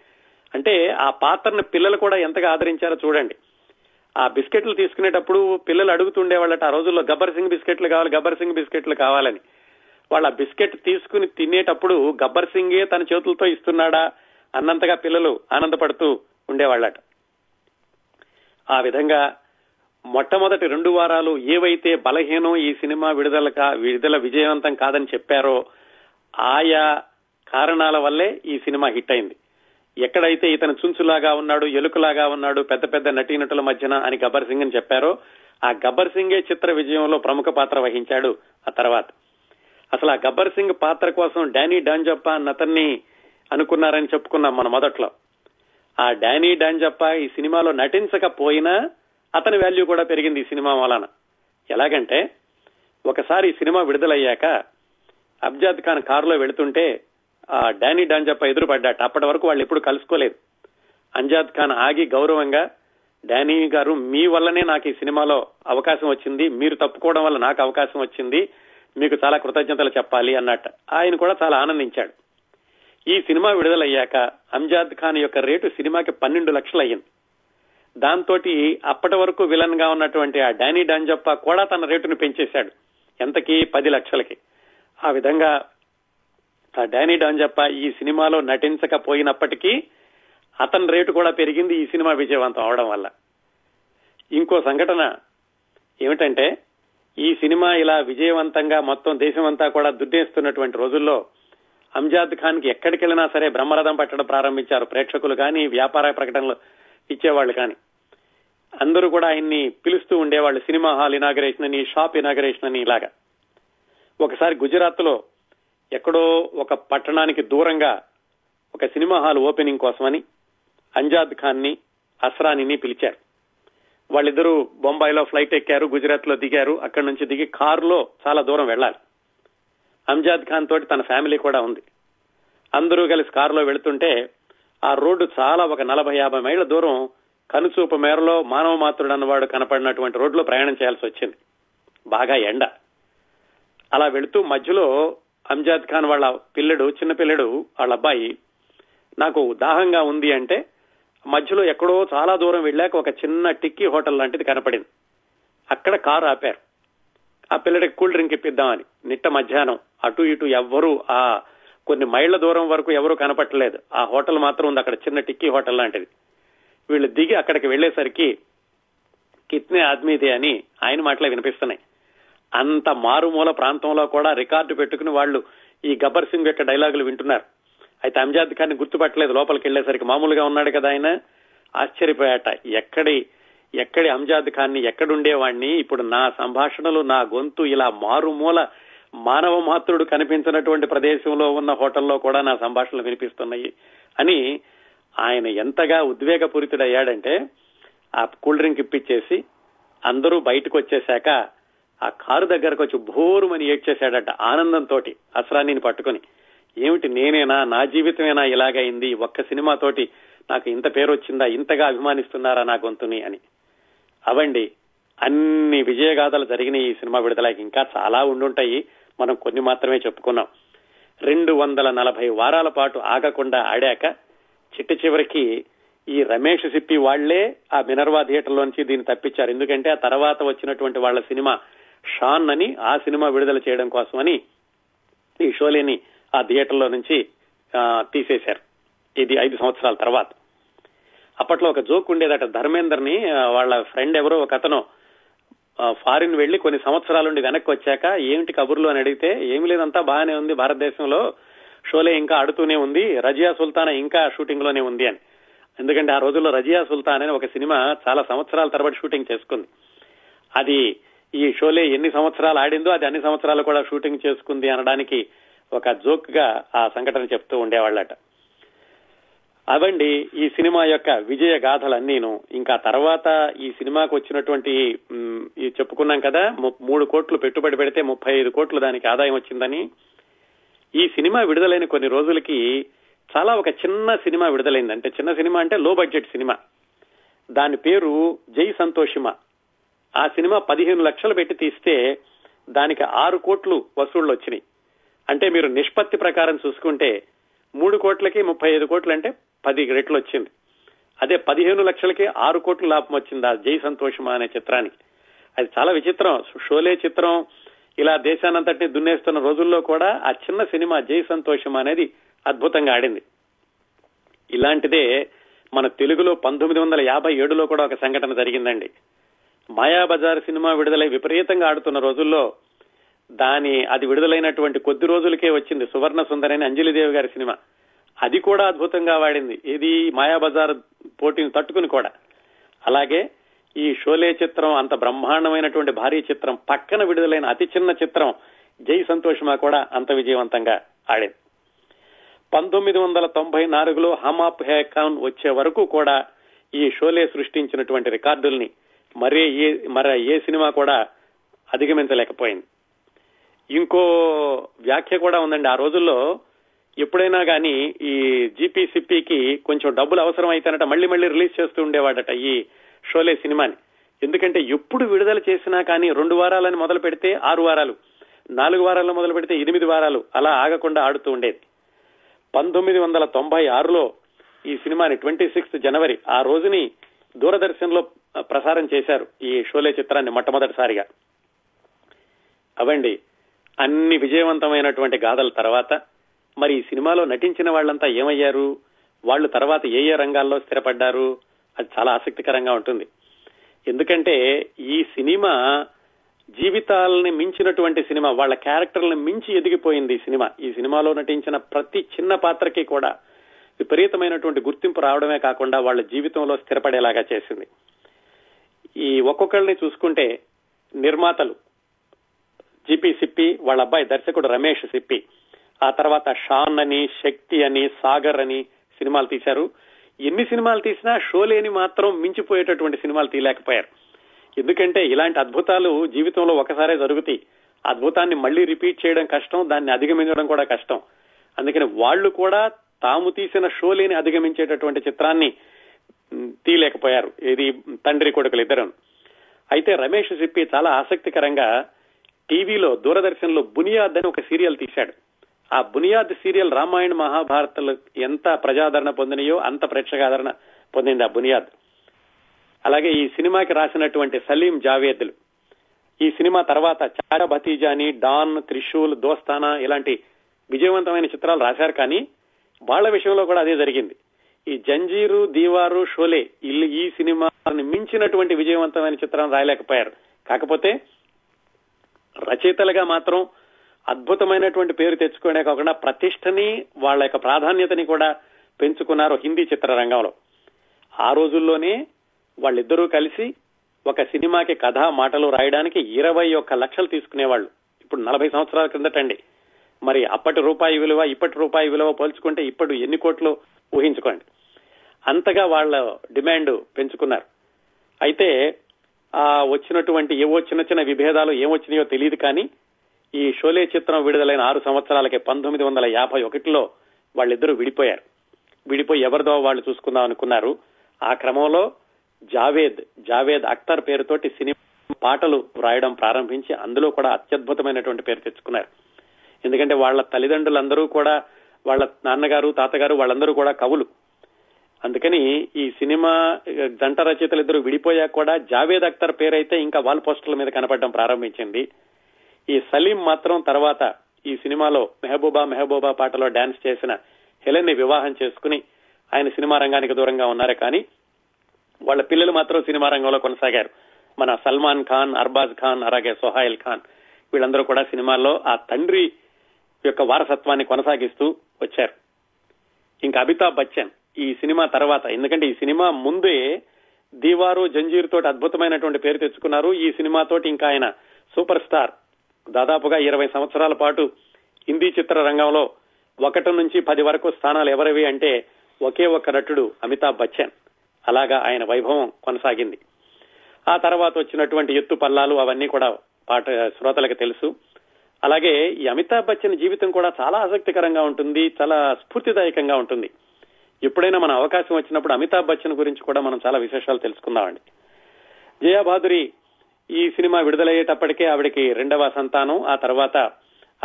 అంటే ఆ పాత్రని పిల్లలు కూడా ఎంతగా ఆదరించారో చూడండి. ఆ బిస్కెట్లు తీసుకునేటప్పుడు పిల్లలు అడుగుతుండే వాళ్ళట ఆ రోజుల్లో గబ్బర్ సింగ్ బిస్కెట్లు కావాలి గబ్బర్ సింగ్ బిస్కెట్లు కావాలని. వాళ్ళ బిస్కెట్ తీసుకుని తినేటప్పుడు గబ్బర్ సింగే తన చేతులతో ఇస్తున్నాడా అన్నంతగా పిల్లలు ఆనందపడుతూ ఉండేవాళ్ళట. ఆ విధంగా మొట్టమొదటి రెండు వారాలు ఏవైతే బలహీనం ఈ సినిమా విడుదల విడుదల విజయవంతం కాదని చెప్పారో ఆయా కారణాల వల్లే ఈ సినిమా హిట్ అయింది. ఎక్కడైతే ఇతను చుంచులాగా ఉన్నాడు ఎలుకలాగా ఉన్నాడు పెద్ద పెద్ద నటీనటుల మధ్యన అని గబ్బర్ సింగ్ అని చెప్పారో ఆ గబ్బర్ సింగే చిత్ర విజయంలో ప్రముఖ పాత్ర వహించాడు ఆ తర్వాత. అసలు ఆ గబ్బర్ సింగ్ పాత్ర కోసం డానీ డాంజప్ప అతన్ని అనుకున్నారని చెప్పుకున్నాం మన మొదట్లో. ఆ డానీ డాంజప్ప ఈ సినిమాలో నటించకపోయినా అతని వాల్యూ కూడా పెరిగింది ఈ సినిమా వలన. ఎలాగంటే ఒకసారి ఈ సినిమా విడుదలయ్యాక అబ్జాద్ ఖాన్ కారులో వెళుతుంటే ఆ డానీ డాంజప్ప ఎదురుపడ్డాట. అప్పటి వరకు వాళ్ళు ఎప్పుడు కలుసుకోలేదు. అంజాద్ ఖాన్ ఆగి గౌరవంగా డానీ గారు మీ వల్లనే నాకు ఈ సినిమాలో అవకాశం వచ్చింది మీరు తప్పుకోవడం వల్ల నాకు అవకాశం వచ్చింది మీకు చాలా కృతజ్ఞతలు చెప్పాలి అన్నట్టు. ఆయన కూడా చాలా ఆనందించాడు. ఈ సినిమా విడుదలయ్యాక అంజాద్ ఖాన్ యొక్క రేటు సినిమాకి పన్నెండు లక్షలు అయ్యింది దాంతో అప్పటి వరకు విలన్గా ఉన్నటువంటి ఆ డానీ డాంజప్ప కూడా తన రేటును పెంచేశాడు. ఎంతకి? పది లక్షలకి. ఆ విధంగా ఆ డానీ డాంజప్ప ఈ సినిమాలో నటించకపోయినప్పటికీ అతని రేటు కూడా పెరిగింది ఈ సినిమా విజయవంతం అవడం వల్ల. ఇంకో సంఘటన ఏమిటంటే ఈ సినిమా ఇలా విజయవంతంగా మొత్తం దేశమంతా కూడా దుడ్డేస్తున్నటువంటి రోజుల్లో అంజాద్ ఖాన్కి ఎక్కడికి వెళ్ళినా సరే బ్రహ్మరథం పట్టడం ప్రారంభించారు. ప్రేక్షకులు కానీ వ్యాపార ప్రకటనలు ఇచ్చేవాళ్ళు కానీ. అందరూ కూడా ఆయన్ని పిలుస్తూ ఉండేవాళ్ళు సినిమా హాల్ ఇనాగరేషన్ అని షాప్ ఇనాగరేషన్ అని ఇలాగా. ఒకసారి గుజరాత్లో ఎక్కడో ఒక పట్టణానికి దూరంగా ఒక సినిమా హాల్ ఓపెనింగ్ కోసమని అంజాద్ ఖాన్ని అస్రానిని పిలిచారు. వాళ్ళిద్దరూ బొంబాయిలో ఫ్లైట్ ఎక్కారు గుజరాత్లో దిగారు. అక్కడి నుంచి దిగి కారులో చాలా దూరం వెళ్ళాలి. అంజాద్ ఖాన్ తోటి తన ఫ్యామిలీ కూడా ఉంది. అందరూ కలిసి కారులో వెళుతుంటే ఆ రోడ్డు చాలా ఒక నలభై యాభై మైళ్ళ దూరం కనుచూపు మేరలో మానవ మాతృడు అన్నవాడు కనపడినటువంటి రోడ్లో ప్రయాణం చేయాల్సి వచ్చింది. బాగా ఎండ. అలా వెళుతూ మధ్యలో అంజాద్ ఖాన్ వాళ్ళ పిల్లడు చిన్న పిల్లడు వాళ్ళ అబ్బాయి నాకు దాహంగా ఉంది అంటే మధ్యలో ఎక్కడో చాలా దూరం వెళ్ళాక ఒక చిన్న టిక్కీ హోటల్ లాంటిది కనపడింది. అక్కడ కారు ఆపారు. ఆ పిల్లడికి కూల్ డ్రింక్ ఇప్పిద్దామని. నిట్ట మధ్యాహ్నం. అటు ఇటు ఎవ్వరూ ఆ కొన్ని మైళ్ళ దూరం వరకు ఎవరూ కనపట్టలేదు. ఆ హోటల్ మాత్రం ఉంది. అక్కడ చిన్న టిక్కీ హోటల్ లాంటిది. వీళ్ళు దిగి అక్కడికి వెళ్ళేసరికి కిత్నే ఆద్మీదే అని ఆయన మాటలే వినిపిస్తున్నాయి. అంత మారుమూల ప్రాంతంలో కూడా రికార్డు పెట్టుకుని వాళ్ళు ఈ గబ్బర్ సింగ్ యొక్క డైలాగులు వింటున్నారు. అయితే అంజాద్ ఖాన్ గుర్తుపట్టలేదు లోపలికి వెళ్ళేసరికి మామూలుగా ఉన్నాడు కదా ఆయన. ఆశ్చర్యపోయాట. ఎక్కడి ఎక్కడి అంజాద్ ఖాన్ని ఎక్కడుండేవాడిని ఇప్పుడు నా సంభాషణలు నా గొంతు ఇలా మారుమూల మానవ మాత్రుడు కనిపించినటువంటి ప్రదేశంలో ఉన్న హోటల్లో కూడా నా సంభాషణలు వినిపిస్తున్నాయి అని ఆయన ఎంతగా ఉద్వేగపూరితుడయ్యాడంటే ఆ కూల్ డ్రింక్ ఇప్పించేసి అందరూ బయటకు వచ్చేశాక ఆ కారు దగ్గరకు వచ్చి భోరుమని ఏడ్చేశాడట ఆనందంతో అస్రానీని పట్టుకుని. ఏమిటి నేనేనా? నా జీవితమేనా? ఇలాగైంది ఒక్క సినిమాతోటి నాకు ఇంత పేరు వచ్చిందా ఇంతగా అభిమానిస్తున్నారా నా గొంతుని అని. అవండి అన్ని విజయగాథలు జరిగిన ఈ సినిమా విడుదలకి. ఇంకా చాలా ఉండుంటాయి. మనం కొన్ని మాత్రమే చెప్పుకున్నాం. రెండు వందల నలభై వారాల పాటు ఆగకుండా ఆడాక చిట్ట చివరికి ఈ రమేష్ సిప్పి వాళ్ళే ఆ మినర్వా థియేటర్ లోంచి దీన్ని తప్పించారు. ఎందుకంటే ఆ తర్వాత వచ్చినటువంటి వాళ్ళ సినిమా షాన్ అని ఆ సినిమా విడుదల చేయడం కోసమని ఈ షోలేని ఆ థియేటర్లో నుంచి తీసేశారు. ఇది ఐదు సంవత్సరాల తర్వాత. అప్పట్లో ఒక జోక్ ఉండేదట ధర్మేందర్ని వాళ్ళ ఫ్రెండ్ ఎవరో ఒక అతను ఫారిన్ వెళ్ళి కొన్ని సంవత్సరాలుండి వెనక్కి వచ్చాక ఏమిటి కబుర్లు అని అడిగితే ఏమి లేదంతా బాగానే ఉంది భారతదేశంలో షోలే ఇంకా ఆడుతూనే ఉంది రజియా సుల్తానా ఇంకా షూటింగ్లోనే ఉంది అని. ఎందుకంటే ఆ రోజుల్లో రజియా సుల్తాన్ అని ఒక సినిమా చాలా సంవత్సరాల తరబడి షూటింగ్ చేసుకుంది. అది ఈ షోలే ఎన్ని సంవత్సరాలు ఆడిందో అది అన్ని సంవత్సరాలు కూడా షూటింగ్ చేసుకుంది అనడానికి ఒక జోక్గా ఆ సంఘటన చెప్తూ ఉండేవాళ్ళట. అవండి ఈ సినిమా యొక్క విజయ గాథలన్నీను ఇంకా తర్వాత ఈ సినిమాకు వచ్చినటువంటి చెప్పుకున్నాం కదా మూడు కోట్లు పెట్టుబడి పెడితే ముప్పై ఐదు కోట్లు దానికి ఆదాయం వచ్చిందని. ఈ సినిమా విడుదలైన కొన్ని రోజులకి చాలా ఒక చిన్న సినిమా విడుదలైంది. అంటే చిన్న సినిమా అంటే లో బడ్జెట్ సినిమా. దాని పేరు జై సంతోషిమ. ఆ సినిమా పదిహేను లక్షలు పెట్టి తీస్తే దానికి ఆరు కోట్లు వసూళ్ళు వచ్చినాయి అంటే మీరు నిష్పత్తి ప్రకారం చూసుకుంటే మూడు కోట్లకి ముప్పై ఐదు కోట్లు అంటే పది రెట్లు వచ్చింది. అదే పదిహేను లక్షలకి ఆరు కోట్ల లాభం వచ్చింది ఆ జై సంతోషమా అనే చిత్రానికి. అది చాలా విచిత్రం. షోలే చిత్రం ఇలా దేశానంతటిని దున్నేస్తున్న రోజుల్లో కూడా ఆ చిన్న సినిమా జై సంతోషం అనేది అద్భుతంగా ఆడింది. ఇలాంటిదే మన తెలుగులో పంతొమ్మిది వందల యాభై ఏడులో కూడా ఒక సంఘటన జరిగిందండి. మాయాబజార్ సినిమా విడుదలై విపరీతంగా ఆడుతున్న రోజుల్లో దాని అది విడుదలైనటువంటి కొద్ది రోజులకే వచ్చింది సువర్ణ సుందరని అంజలిదేవి గారి సినిమా. అది కూడా అద్భుతంగా వాడింది. ఇది మాయాబజార్ పోటీని తట్టుకుని కూడా. అలాగే ఈ షోలే చిత్రం అంత బ్రహ్మాండమైనటువంటి భారీ చిత్రం పక్కన విడుదలైన అతి చిన్న చిత్రం జై సంతోషమా కూడా అంత విజయవంతంగా ఆడింది. పంతొమ్మిది వందల తొంభై నాలుగులో హమాప్ హేకాన్ వచ్చే వరకు కూడా ఈ షోలే సృష్టించినటువంటి రికార్డుల్ని మరే ఏ మరే ఏ సినిమా కూడా అధిగమించలేకపోయింది. ఇంకో వ్యాఖ్య కూడా ఉందండి. ఆ రోజుల్లో ఎప్పుడైనా గాని ఈ జీపీసిపికి కొంచెం డబ్బులు అవసరం అయితేనట మళ్ళీ మళ్ళీ రిలీజ్ చేస్తూ ఉండేవాడట ఈ షోలే సినిమాని. ఎందుకంటే ఎప్పుడు విడుదల చేసినా కానీ రెండు వారాలని మొదలు పెడితే ఆరు వారాలు నాలుగు వారాల్లో మొదలు పెడితే ఎనిమిది వారాలు అలా ఆగకుండా ఆడుతూ ఉండేది. పంతొమ్మిది వందల తొంభై ఆరులో ఈ సినిమాని ట్వంటీ సిక్స్త్ జనవరి ఆ రోజుని దూరదర్శన్లో ప్రసారం చేశారు ఈ షోలే చిత్రాన్ని మొట్టమొదటిసారిగా. అవండి అన్ని విజయవంతమైనటువంటి గాథల తర్వాత మరి ఈ సినిమాలో నటించిన వాళ్ళంతా ఏమయ్యారు? వాళ్ళు తర్వాత ఏ ఏ రంగాల్లో స్థిరపడ్డారు? అది చాలా ఆసక్తికరంగా ఉంటుంది. ఎందుకంటే ఈ సినిమా జీవితాలని మించినటువంటి సినిమా వాళ్ళ క్యారెక్టర్లను మించి ఎదిగిపోయింది ఈ సినిమా. ఈ సినిమాలో నటించిన ప్రతి చిన్న పాత్రకి కూడా విపరీతమైనటువంటి గుర్తింపు రావడమే కాకుండా వాళ్ళ జీవితంలో స్థిరపడేలాగా చేసింది. ఈ ఒక్కొక్కరిని చూసుకుంటే నిర్మాతలు జిపి సిప్పి వాళ్ళ అబ్బాయి దర్శకుడు రమేష్ సిప్పి. ఆ తర్వాత షాన్ అని శక్తి అని సాగర్ అని సినిమాలు తీశారు. ఎన్ని సినిమాలు తీసినా షోలేని మాత్రం మించిపోయేటటువంటి సినిమాలు తీయలేకపోయారు. ఎందుకంటే ఇలాంటి అద్భుతాలు జీవితంలో ఒకసారే జరుగుతాయి. అద్భుతాన్ని మళ్ళీ రిపీట్ చేయడం కష్టం దాన్ని అధిగమించడం కూడా కష్టం. అందుకని వాళ్ళు కూడా తాము తీసిన షోలేని అధిగమించేటటువంటి చిత్రాన్ని తీయలేకపోయారు. ఇది తండ్రి కొడుకులు ఇద్దరు. అయితే రమేష్ సిప్పి చాలా ఆసక్తికరంగా టీవీలో దూరదర్శన్లో బునియాద్ అని ఒక సీరియల్ తీశాడు. ఆ బునియాద్ సీరియల్ రామాయణ మహాభారతలు ఎంత ప్రజాదరణ పొందినయో అంత ప్రేక్షకాదరణ పొందింది ఆ బునియాద్. అలాగే ఈ సినిమాకి రాసినటువంటి సలీం జావేద్లు. ఈ సినిమా తర్వాత చార భతీజాని డాన్ త్రిశూల్ దోస్తానా ఇలాంటి విజయవంతమైన చిత్రాలు రాశారు కానీ వాళ్ళ విషయంలో కూడా అదే జరిగింది. ఈ జంజీరు దీవారు షోలే ఇల్లు ఈ సినిమాని మించినటువంటి విజయవంతమైన చిత్రం రాయలేకపోయారు. కాకపోతే రచయితలుగా మాత్రం అద్భుతమైనటువంటి పేరు తెచ్చుకునే కాకుండా ప్రతిష్టని వాళ్ళ యొక్క ప్రాధాన్యతని కూడా పెంచుకున్నారు హిందీ చిత్రరంగంలో. ఆ రోజుల్లోనే వాళ్ళిద్దరూ కలిసి ఒక సినిమాకి కథ మాటలు రాయడానికి ఇరవై ఒక్క లక్షలు తీసుకునేవాళ్ళు. ఇప్పుడు నలభై సంవత్సరాల కిందటండి మరి అప్పటి రూపాయి విలువ ఇప్పటి రూపాయి విలువ పోల్చుకుంటే ఇప్పుడు ఎన్ని కోట్లు ఊహించుకోండి. అంతగా వాళ్ళ డిమాండ్ పెంచుకున్నారు. అయితే ఆ వచ్చినటువంటి ఏవో చిన్న చిన్న విభేదాలు ఏమొచ్చినాయో తెలియదు కానీ ఈ షోలే చిత్రం విడుదలైన ఆరు సంవత్సరాలకే పంతొమ్మిది వందల యాభై ఒకటిలో వాళ్ళిద్దరూ విడిపోయారు. విడిపోయి ఎవరిదో వాళ్ళు చూసుకుందాం అనుకున్నారు. ఆ క్రమంలో జావేద్ జావేద్ అఖ్తర్ పేరుతోటి సినిమా పాటలు రాయడం ప్రారంభించి అందులో కూడా అత్యద్భుతమైనటువంటి పేరు తెచ్చుకున్నారు. ఎందుకంటే వాళ్ళ తల్లిదండ్రులందరూ కూడా వాళ్ళ నాన్నగారు తాతగారు వాళ్ళందరూ కూడా కవులు. అందుకని ఈ సినిమా జంట రచయితలు ఇద్దరు విడిపోయాక కూడా జావేద్ అఖ్తర్ పేరైతే ఇంకా వాల్ పోస్టర్ల మీద కనపడడం ప్రారంభించింది. ఈ సలీం మాత్రం తర్వాత ఈ సినిమాలో మెహబూబా మెహబూబా పాటలో డాన్స్ చేసిన హెలెన్ని వివాహం చేసుకుని ఆయన సినిమా రంగానికి దూరంగా ఉన్నారు కానీ వాళ్ళ పిల్లలు మాత్రం సినిమా రంగంలో కొనసాగారు. మన సల్మాన్ ఖాన్ అర్బాజ్ ఖాన్ అలాగే సోహాయిల్ ఖాన్ వీళ్ళందరూ కూడా సినిమాల్లో ఆ తండ్రి యొక్క వారసత్వాన్ని కొనసాగిస్తూ వచ్చారు. ఇంకా అమితాబ్ బచ్చన్ ఈ సినిమా తర్వాత. ఎందుకంటే ఈ సినిమా ముందే దీవారు జంజీర్ తోటి అద్భుతమైనటువంటి పేరు తెచ్చుకున్నారు. ఈ సినిమాతోటి ఇంకా ఆయన సూపర్ స్టార్. దాదాపుగా ఇరవై సంవత్సరాల పాటు హిందీ చిత్ర రంగంలో ఒకటి నుంచి పది వరకు స్థానాలు ఎవరివి అంటే ఒకే ఒక్క నటుడు అమితాబ్ బచ్చన్. అలాగా ఆయన వైభవం కొనసాగింది. ఆ తర్వాత వచ్చినటువంటి ఎత్తు పల్లాలు అవన్నీ కూడా పాట శ్రోతలకు తెలుసు. అలాగే ఈ అమితాబ్ బచ్చన్ జీవితం కూడా చాలా ఆసక్తికరంగా ఉంటుంది చాలా స్ఫూర్తిదాయకంగా ఉంటుంది. ఎప్పుడైనా మన అవకాశం వచ్చినప్పుడు అమితాబ్ బచ్చన్ గురించి కూడా మనం చాలా విశేషాలు తెలుసుకుందామండి. జయాబాదురి ఈ సినిమా విడుదలయ్యేటప్పటికే ఆవిడకి రెండవ సంతానం ఆ తర్వాత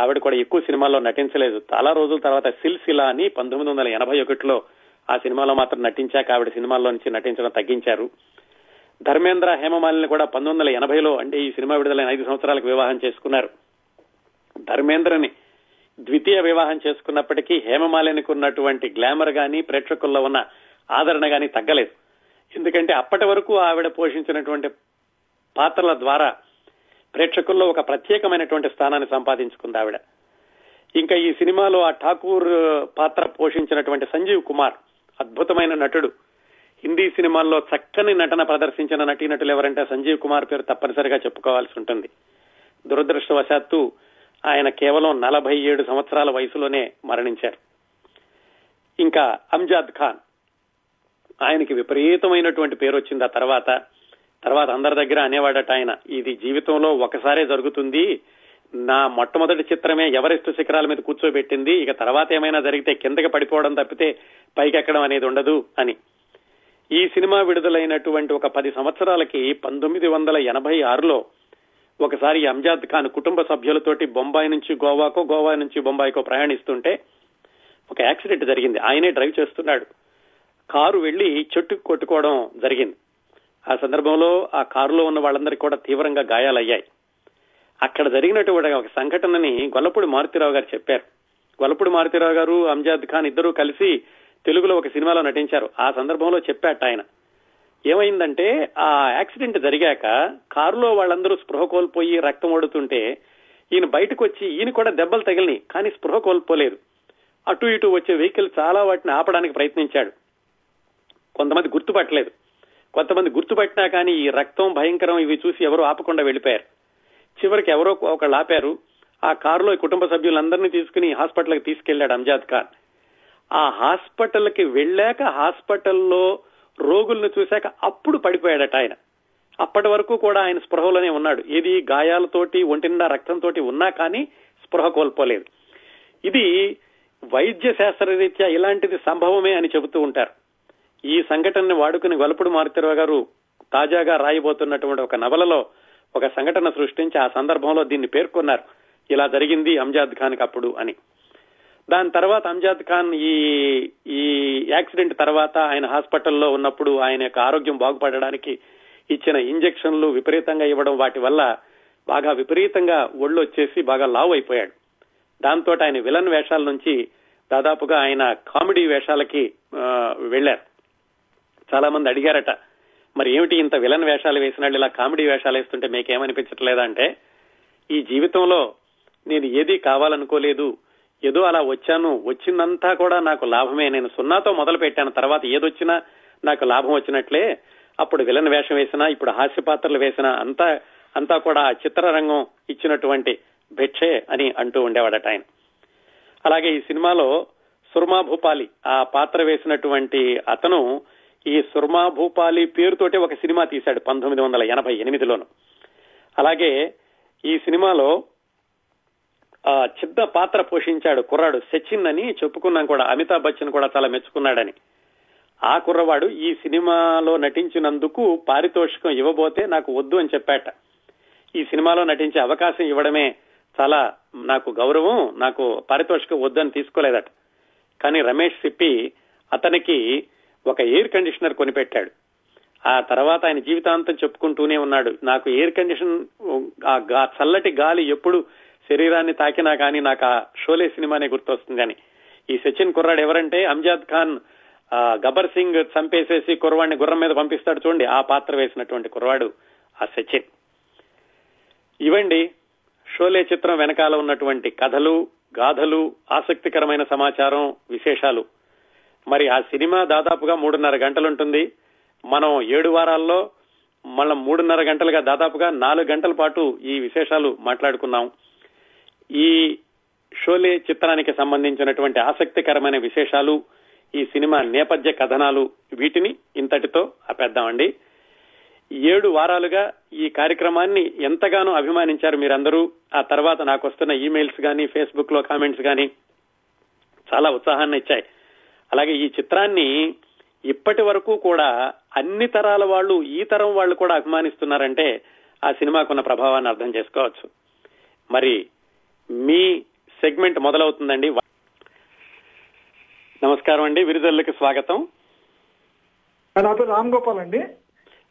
ఆవిడ కూడా ఎక్కువ సినిమాల్లో నటించలేదు. చాలా రోజుల తర్వాత సిల్సిలా అని పంతొమ్మిది వందల ఎనభై ఒకటిలో ఆ సినిమాలో మాత్రం నటించాక ఆవిడ సినిమాల్లో నుంచి నటించడం తగ్గించారు. ధర్మేంద్ర హేమమాలిని కూడా పంతొమ్మిది వందల ఎనభైలో అంటే ఈ సినిమా విడుదలైన ఐదు సంవత్సరాలకు వివాహం చేసుకున్నారు. ధర్మేంద్రని ద్వితీయ వివాహం చేసుకున్నప్పటికీ హేమమాలినికి ఉన్నటువంటి గ్లామర్ గాని ప్రేక్షకుల్లో ఉన్న ఆదరణ గాని తగ్గలేదు. ఎందుకంటే అప్పటి వరకు ఆవిడ పోషించినటువంటి పాత్రల ద్వారా ప్రేక్షకుల్లో ఒక ప్రత్యేకమైనటువంటి స్థానాన్ని సంపాదించుకుంది ఆవిడ. ఇంకా ఈ సినిమాలో ఆ ఠాకూర్ పాత్ర పోషించినటువంటి సంజీవ్ కుమార్ అద్భుతమైన నటుడు. హిందీ సినిమాల్లో చక్కని నటన ప్రదర్శించిన నటీనటులు ఎవరంటే సంజీవ్ కుమార్ పేరు తప్పనిసరిగా చెప్పుకోవాల్సి ఉంటుంది. దురదృష్టవశాత్తు ఆయన కేవలం నలభై ఏడు సంవత్సరాల వయసులోనే మరణించారు. ఇంకా అంజాద్ ఖాన్. ఆయనకి విపరీతమైనటువంటి పేరు వచ్చింది ఆ తర్వాత. తర్వాత అందరి దగ్గర అనేవాడట ఆయన ఇది జీవితంలో ఒకసారే జరుగుతుంది. నా మొట్టమొదటి చిత్రమే ఎవరెస్ట్ శిఖరాల మీద కూర్చోబెట్టింది. ఇక తర్వాత ఏమైనా జరిగితే కిందకి పడిపోవడం తప్పితే పైకెక్కడం అనేది ఉండదు అని. ఈ సినిమా విడుదలైనటువంటి ఒక పది సంవత్సరాలకి పంతొమ్మిది వందల ఎనభై ఆరులో ఒకసారి అంజాద్ ఖాన్ కుటుంబ సభ్యులతోటి బొంబాయి నుంచి గోవాకో గోవా నుంచి బొంబాయికో ప్రయాణిస్తుంటే ఒక యాక్సిడెంట్ జరిగింది. ఆయనే డ్రైవ్ చేస్తున్నాడు. కారు వెళ్ళి చెట్టుకు కొట్టుకోవడం జరిగింది. ఆ సందర్భంలో ఆ కారులో ఉన్న వాళ్ళందరికీ కూడా తీవ్రంగా గాయాలయ్యాయి. అక్కడ జరిగినటువంటి ఒక సంఘటనని గొల్లపూడి మారుతిరావు గారు చెప్పారు. గొల్లపూడి మారుతిరావు గారు అంజాద్ ఖాన్ ఇద్దరూ కలిసి తెలుగులో ఒక సినిమాలో నటించారు. ఆ సందర్భంలో చెప్పాట ఆయన. ఏమైందంటే ఆ యాక్సిడెంట్ జరిగాక కారులో వాళ్ళందరూ స్పృహ కోల్పోయి రక్తం ఓడుతుంటే ఈయన బయటకు వచ్చి ఈయన కూడా దెబ్బలు తగిలినాయి కానీ స్పృహ కోల్పోలేదు. అటు ఇటు వచ్చే వెహికల్ చాలా వాటిని ఆపడానికి ప్రయత్నించాడు. కొంతమంది గుర్తుపట్టలేదు. కొంతమంది గుర్తుపట్టినా కానీ ఈ రక్తం భయంకరం ఇవి చూసి ఎవరు ఆపకుండా వెళ్ళిపోయారు చివరికి ఎవరో ఒకళ్ళు ఆపారు. ఆ కారులో కుటుంబ సభ్యులందరినీ తీసుకుని హాస్పిటల్కి తీసుకెళ్ళాడు అంజాద్ ఖాన్. ఆ హాస్పిటల్కి వెళ్ళాక హాస్పిటల్లో రోగుల్ని చూశాక అప్పుడు పడిపోయాడట ఆయన. అప్పటి వరకు కూడా ఆయన స్పృహలోనే ఉన్నాడు. ఏది గాయాలతోటి ఒంటినిండా రక్తంతో ఉన్నా కానీ స్పృహ కోల్పోలేదు. ఇది వైద్య శాస్త్రరీత్యా ఇలాంటిది సంభవమే అని చెబుతూ ఉంటారు. ఈ సంఘటనని వాడుకుని వలపుడు మారుతిరావు గారు తాజాగా రాయబోతున్నటువంటి ఒక నవలలో ఒక సంఘటన సృష్టించి ఆ సందర్భంలో దీన్ని పేర్కొన్నారు. ఇలా జరిగింది అంజాద్ ఖాన్ అప్పుడు అని. దాని తర్వాత అంజాద్ ఖాన్ ఈ ఈ యాక్సిడెంట్ తర్వాత ఆయన హాస్పిటల్లో ఉన్నప్పుడు ఆయన యొక్క ఆరోగ్యం బాగుపడడానికి ఇచ్చిన ఇంజెక్షన్లు విపరీతంగా ఇవ్వడం వాటి వల్ల బాగా విపరీతంగా ఒళ్ళు వచ్చేసి బాగా లావ్ అయిపోయాడు దాంతో ఆయన విలన్ వేషాల నుంచి దాదాపుగా ఆయన కామెడీ వేషాలకి వెళ్ళారు చాలా మంది అడిగారట మరి ఏమిటి ఇంత విలన్ వేషాలు వేసినాడు ఇలా కామెడీ వేషాలు వేస్తుంటే మీకేమనిపించట్లేదా? అంటే ఈ జీవితంలో నేను ఏదీ కావాలనుకోలేదు. ఏదో అలా వచ్చాను. వచ్చిందంతా కూడా నాకు లాభమే. నేను సున్నాతో మొదలు పెట్టాను తర్వాత ఏదొచ్చినా నాకు లాభం వచ్చినట్లే. అప్పుడు విలన్ వేషం వేసినా ఇప్పుడు హాస్య పాత్రలు వేసినా అంతా అంతా కూడా చిత్రరంగం ఇచ్చినటువంటి భిక్షే అని అంటూ ఉండేవాడట ఆయన. అలాగే ఈ సినిమాలో సుర్మా భూపాలి ఆ పాత్ర వేసినటువంటి అతను ఈ సుర్మా భూపాలి పేరుతోటే ఒక సినిమా తీశాడు పంతొమ్మిది వందల ఎనభై ఎనిమిదిలోను. అలాగే ఈ సినిమాలో ఆ చిన్న పాత్ర పోషించాడు కుర్రాడు. సచిన్ అని చెప్పుకున్నాం కూడా. అమితాబ్ బచ్చన్ కూడా చాలా మెచ్చుకున్నాడని. ఆ కుర్రవాడు ఈ సినిమాలో నటించినందుకు పారితోషికం ఇవ్వబోతే నాకు వద్దు అని చెప్పాట. ఈ సినిమాలో నటించే అవకాశం ఇవ్వడమే చాలా నాకు గౌరవం నాకు పారితోషికం వద్దని తీసుకోలేదట. కానీ రమేష్ సిప్పి అతనికి ఒక ఎయిర్ కండిషనర్ కొనిపెట్టాడు. ఆ తర్వాత ఆయన జీవితాంతం చెప్పుకుంటూనే ఉన్నాడు. నాకు ఎయిర్ కండిషన్ ఆ చల్లటి గాలి ఎప్పుడు శరీరాన్ని తాకినా కానీ నాకు ఆ షోలే సినిమానే గుర్తొస్తుంది అని. ఈ సచిన్ కుర్రాడు ఎవరంటే అంజాద్ ఖాన్ గబర్ గబ్బర్ సింగ్ చంపేసేసి కుర్రవాడిని గుర్రం మీద పంపిస్తాడు చూడండి ఆ పాత్ర వేసినటువంటి కుర్రాడు ఆ సచిన్. ఇవండి షోలే చిత్రం వెనకాల ఉన్నటువంటి కథలు గాథలు ఆసక్తికరమైన సమాచారం విశేషాలు. మరి ఆ సినిమా దాదాపుగా మూడున్నర గంటలుంటుంది. మనం ఏడు వారాల్లో మళ్ళా మూడున్నర గంటలుగా దాదాపుగా నాలుగు గంటల పాటు ఈ విశేషాలు మాట్లాడుకున్నాం. ఈ షోలే చిత్రానికి సంబంధించినటువంటి ఆసక్తికరమైన విశేషాలు ఈ సినిమా నేపథ్య కథనాలు వీటిని ఇంతటితో ఆపేద్దామండి. ఏడు వారాలుగా ఈ కార్యక్రమాన్ని ఎంతగానో అభిమానించారు మీరందరూ. ఆ తర్వాత నాకు వస్తున్న ఈమెయిల్స్ కానీ ఫేస్బుక్లో కామెంట్స్ కానీ చాలా ఉత్సాహాన్ని ఇచ్చాయి. అలాగే ఈ చిత్రాన్ని ఇప్పటి వరకు కూడా అన్ని తరాల వాళ్ళు ఈ తరం వాళ్ళు కూడా అభిమానిస్తున్నారంటే ఆ సినిమాకున్న ప్రభావాన్ని అర్థం చేసుకోవచ్చు. మరి మీ సెగ్మెంట్ మొదలవుతుందండి. నమస్కారం అండి. విరుదల్లుకి స్వాగతం. నా పేరు రామ్ గోపాల్ అండి.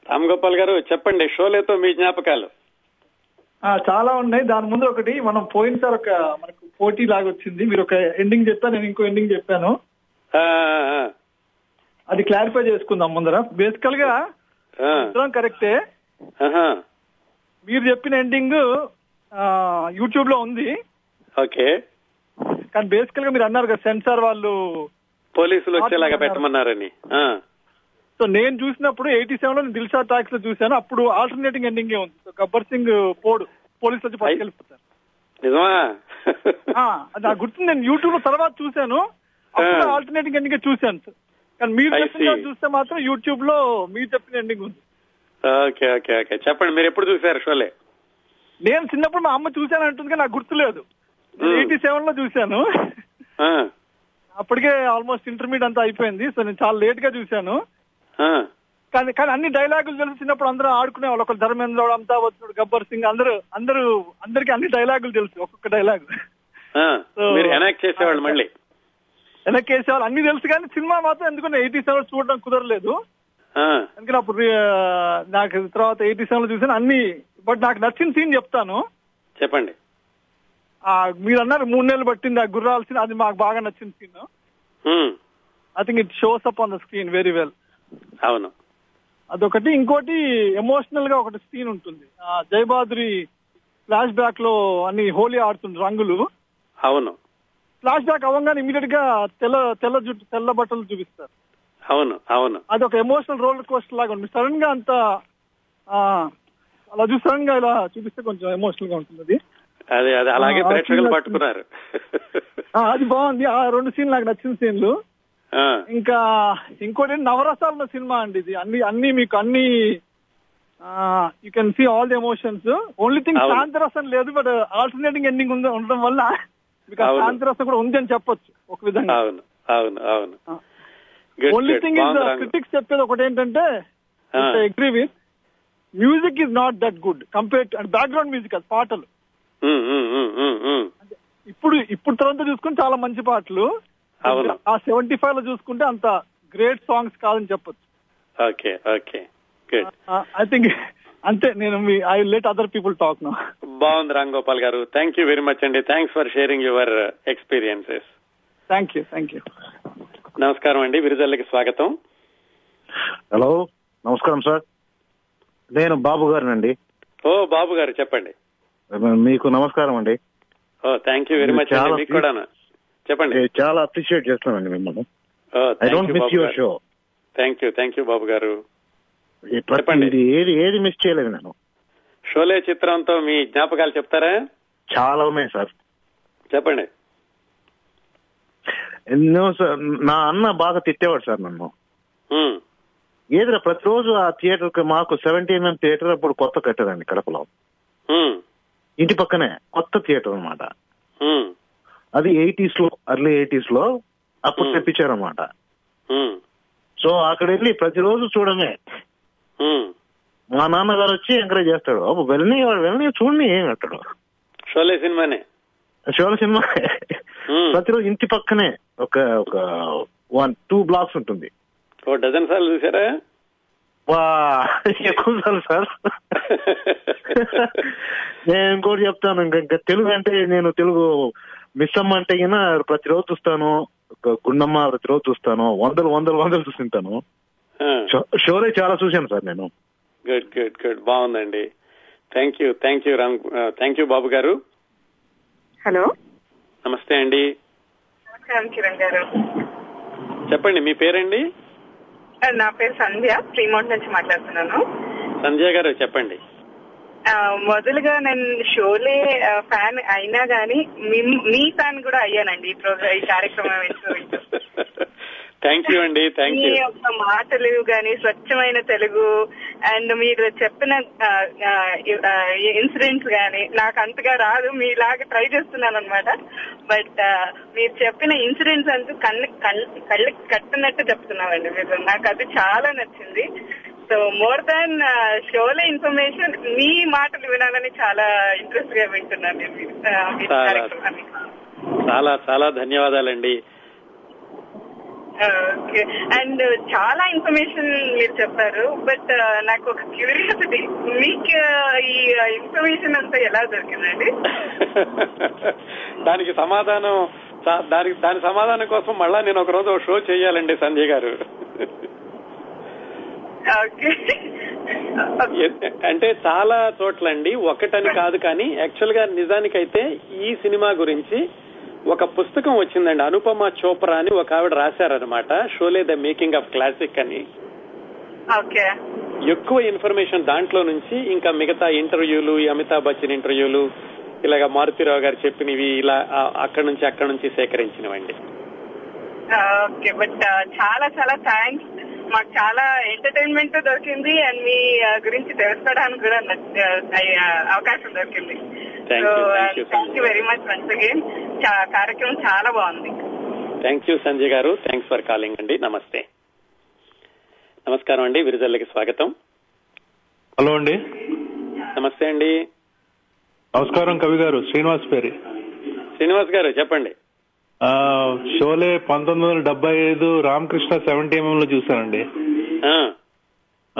రామ్ గోపాల్ గారు చెప్పండి షోలేతో మీ జ్ఞాపకాలు? చాలా ఉన్నాయి. దాని ముందు ఒకటి మనం పోయినసారి ఒక మనకు పోటీ లాగా వచ్చింది. మీరు ఒక ఎండింగ్ చెప్పారు నేను ఇంకో ఎండింగ్ చెప్పాను. అది క్లారిఫై చేసుకుందాం ముందర. బేసికల్గా కరెక్టే మీరు చెప్పిన ఎండింగ్ యూట్యూబ్లో ఉంది. ఓకే. కానీ బేసికల్గా మీరు అన్నారు కదా సెన్సార్ వాళ్ళు పోలీసులు వచ్చేలాగా పెట్టమన్నారని. సో నేను చూసినప్పుడు ఎయిటీ సెవెన్లో దిల్షా టాక్స్లో చూశాను అప్పుడు ఆల్టర్నేటింగ్ ఎండింగ్ ఉంది. సో గబ్బర్ సింగ్ పోడు పోలీసులు వచ్చి పట్టుకెళ్ళిపోతారు. నిజమా? అది నాకు గుర్తుంది. నేను యూట్యూబ్లో తర్వాత చూశాను అప్పుడు. ఆల్టర్నేటింగ్ ఎండింగ్ చూశాను. కానీ మీరు చెప్పిన. చూస్తే మాత్రం యూట్యూబ్లో మీరు చెప్పిన ఎండింగ్ ఉంది. Okay okay okay. చెప్పండి మీరు ఎప్పుడు చూసారు షోలే? నేను చిన్నప్పుడు మా అమ్మ చూశాను అంటుంది కానీ నాకు గుర్తులేదు. ఎయిటీ సెవెన్లో చూశాను. అప్పటికే ఆల్మోస్ట్ ఇంటర్మీడియట్ అంతా అయిపోయింది. సో నేను చాలా లేట్గా చూశాను. కానీ కానీ అన్ని డైలాగులు తెలుసు చిన్నప్పుడు అందరూ ఆడుకునే వాళ్ళు ఒకరు ధర్మేంద్ర అమితాబ్ గబ్బర్ సింగ్ అందరూ అందరూ అందరికి అన్ని డైలాగులు తెలుసు. ఒక్కొక్క డైలాగ్ చేసేవాళ్ళు మళ్ళీ? వెనక్కి వేసేవాళ్ళు అన్ని తెలుసు కానీ సినిమా మాత్రం ఎందుకంటే ఎయిటీ సెవెన్ చూడడం కుదరలేదు. అందుకని అప్పుడు నాకు తర్వాత ఎయిటీ సెవెన్లో చూసాను అన్ని బట్ నాకు నచ్చిన సీన్ చెప్తాను. చెప్పండి. మీరు అన్నారు మూడు నెలలు పట్టింది ఆ గుర్రాల సీన్ అది మాకు బాగా నచ్చిన scene I think it shows up on the screen very well అవును. అదొకటి. ఇంకోటి ఎమోషనల్గా ఒకటి సీన్ ఉంటుంది. ఆ జయబాద్రి ఫ్లాష్ బ్యాక్లో అన్ని హోలీ ఆడుతుంది రంగులు. అవును. ఫ్లాష్ బ్యాక్ అవ్వగానే ఇమీడియట్గా తెల్ల తెల్ల జుట్టు తెల్ల బట్టలు చూపిస్తారు. అవును అవును. అది ఒక ఎమోషనల్ రోల్ కోస్టర్ లాగా ఉంటుంది. సడన్గా అంత ఆ, అలా చూసి సడన్గా ఇలా చూపిస్తే కొంచెం ఎమోషనల్గా ఉంటుంది అది అదే అలాగే ప్రేక్షకులు పట్టుకున్నారు. అది బాగుంది. ఆ రెండు సీన్లు నాకు నచ్చిన సీన్లు. ఇంకా ఇంకోటి నవరసాలు ఉన్న సినిమా అండి ఇది. అన్ని అన్ని మీకు అన్ని you can see all the emotions only thing. శాంతరసం లేదు బట్ ఆల్టర్నేటింగ్ ఎండింగ్ ఉంది ఉండడం వల్ల మీకు. శాంతరసం కూడా ఉంది అని చెప్పొచ్చు ఒక విధంగా. అవును అవును అవును. ఓన్లీ. Thing is. క్రిటిక్స్ చెప్పేది ఒకటి ఏంటంటే. Agree with music is not that good compare background music అది పాటలు. ఉమ్, ఉమ్, ఉమ్, ఉమ్, ఉమ్. ఇప్పుడు ఇప్పుడు తర్వాత చూసుకుంటే చాలా మంచి పాటలు. ఆ సెవెంటీ ఫైవ్లో చూసుకుంటే అంత గ్రేట్ సాంగ్స్ కాదని చెప్పొచ్చు. Okay okay. Good I think అంతే నేను I let other people talk no. బాగుంది రామ్ గోపాల్ గారు. థ్యాంక్ యూ వెరీ మచ్ అండి. Thanks for sharing your experiences thank you thank you నమస్కారం అండి. విరుదల్లకి స్వాగతం. హలో నమస్కారం సార్ నేను బాబు గారినండి. ఓ బాబు గారు చెప్పండి. మీకు నమస్కారం అండి. థ్యాంక్ యూ వెరీ మచ్ అండి. మీకు చెప్పండి. చాలా అప్రిషియేట్ చేస్తున్నానండి మిమ్మల్ని. I don't miss your show thank you thank you Babu గారు. చెప్పండి. ఏది ఏది మిస్ చేయలేదు నేను. షోలే చిత్రంతో మీ జ్ఞాపకాలు చెప్తారా? చాలా ఉన్నాయి సార్ చెప్పండి. ఎన్నో సార్ నా అన్న బాగా తిట్టేవాడు సార్ నన్ను. ఏదిరా ప్రతిరోజు ఆ థియేటర్కి మాకు సెవెంటీ ఎంఎం థియేటర్ అప్పుడు కొత్త కట్టారండి కడపలో. ఇంటి పక్కనే కొత్త థియేటర్ అన్నమాట. ఉమ్, అది ఎయిటీస్లో అర్లీ ఎయిటీస్లో అప్పుడు. తెప్పించారన్నమాట. ఉమ్, సో అక్కడ వెళ్ళి ప్రతిరోజు చూడమే. మా నాన్నగారు వచ్చి ఎంకరేజ్ చేస్తాడు. అబ్బు వెళ్ళని వాడు వెళ్ళని చూడండి ఏమి అంటాడు షోలే సినిమానే. శివల సినిమా. ప్రతిరోజు ఇంటి పక్కనే ఒక ఒక వన్ టూ బ్లాక్స్ ఉంటుంది. ఓ డజన్ సార్లు చూసారా? వా ఎక్కువ సార్లు సార్ నేను ఇంకోటి చెప్తాను ఇంకా ఇంకా తెలుగు అంటే నేను తెలుగు మిస్ అమ్మ అంటే ప్రతిరోజు చూస్తాను గుండమ్మ ప్రతిరోజు చూస్తాను వందలు వందలు వందలు చూస్తుంటాను షో- షోలే చాలా చూశాను సార్ నేను గుడ్ గుడ్ గుడ్ బాగుందండి thank you thank you Ram thank you Babu గారు హలో నమస్తే అండి నమస్కారం కిరణ్ గారు చెప్పండి మీ పేరండి నా పేరు సంధ్య. ఫ్రీమౌంట్ నుంచి మాట్లాడుతున్నాను. సంజయ్ గారు చెప్పండి. మొదలుగా నేను షోలే ఫ్యాన్ అయినా గానీ మీ- ఫ్యాన్ కూడా అయ్యానండి. ఈ ప్రోగ్రామ్ ఈ కార్యక్రమం. థ్యాంక్ యూ అండి థ్యాంక్ మీ యూ యొక్క మాటలు గాని స్వచ్ఛమైన తెలుగు అండ్ మీరు చెప్పిన ఇన్సిడెంట్స్ గాని నాకు అంతగా రాదు మీలాగా ట్రై చేస్తున్నాను అనమాట బట్ మీరు చెప్పిన ఇన్సిడెంట్స్ అంటూ కన్ను కళ్ళు కళ్ళకి కట్టినట్టు చెప్తున్నామండి మీరు. నాకు అది చాలా నచ్చింది. సో మోర్ దాన్ షోలో ఇన్ఫర్మేషన్ మీ మాటలు వినాలని చాలా ఇంట్రెస్ట్గా వింటున్నాను నేను. చాలా చాలా ధన్యవాదాలండి. ఓకే అండ్ చాలా ఇన్ఫర్మేషన్ మీరు చెప్పారు బట్ నాకు ఒక క్యూరియాసిటీ మీకు ఈ ఇన్ఫర్మేషన్ అంతా ఎలా దొరికిందండి? దానికి సమాధానం దానికి దాని సమాధానం కోసం మళ్ళా నేను ఒక రోజు షో చేయాలండి సంజయ్ గారు. అంటే చాలా చోట్లండి ఒకటని కాదు కానీ యాక్చువల్గా నిజానికైతే ఈ సినిమా గురించి ఒక పుస్తకం వచ్చిందండి. అనుపమ చోప్రా అని ఒక ఆవిడ రాశారనమాట Sholay the making of classic అని. ఓకే. ఎక్కువ ఇన్ఫర్మేషన్ దాంట్లో నుంచి ఇంకా మిగతా ఇంటర్వ్యూలు అమితాబ్ బచ్చన్ ఇంటర్వ్యూలు ఇలాగ మారుతిరావు గారు చెప్పినవి ఇలా అక్కడి నుంచి అక్కడి నుంచి సేకరించినవండి. ఓకే. బట్ చాలా చాలా థ్యాంక్స్. మాకు చాలా ఎంటర్టైన్మెంట్ దొరికింది అండ్ మీ గురించి తెలుసుకోవడానికి కూడా అవకాశం దొరికింది. Thank you, thank you, thank you very much once again కార్యక్రమం చాలా బాగుంది. థ్యాంక్ యూ సంజయ్ గారు. థ్యాంక్స్ ఫర్ కాలింగ్ అండి. నమస్తే నమస్కారం అండి. విరుదల్లకి స్వాగతం. హలో అండి. నమస్తే అండి. నమస్కారం కవి గారు. శ్రీనివాస్ పేరి. శ్రీనివాస్ గారు చెప్పండి. ఆ, షోలే పంతొమ్మిది వందల డెబ్బై ఐదు రామకృష్ణ సెవెంటీ ఎంఎం లో చూశానండి. ఆ,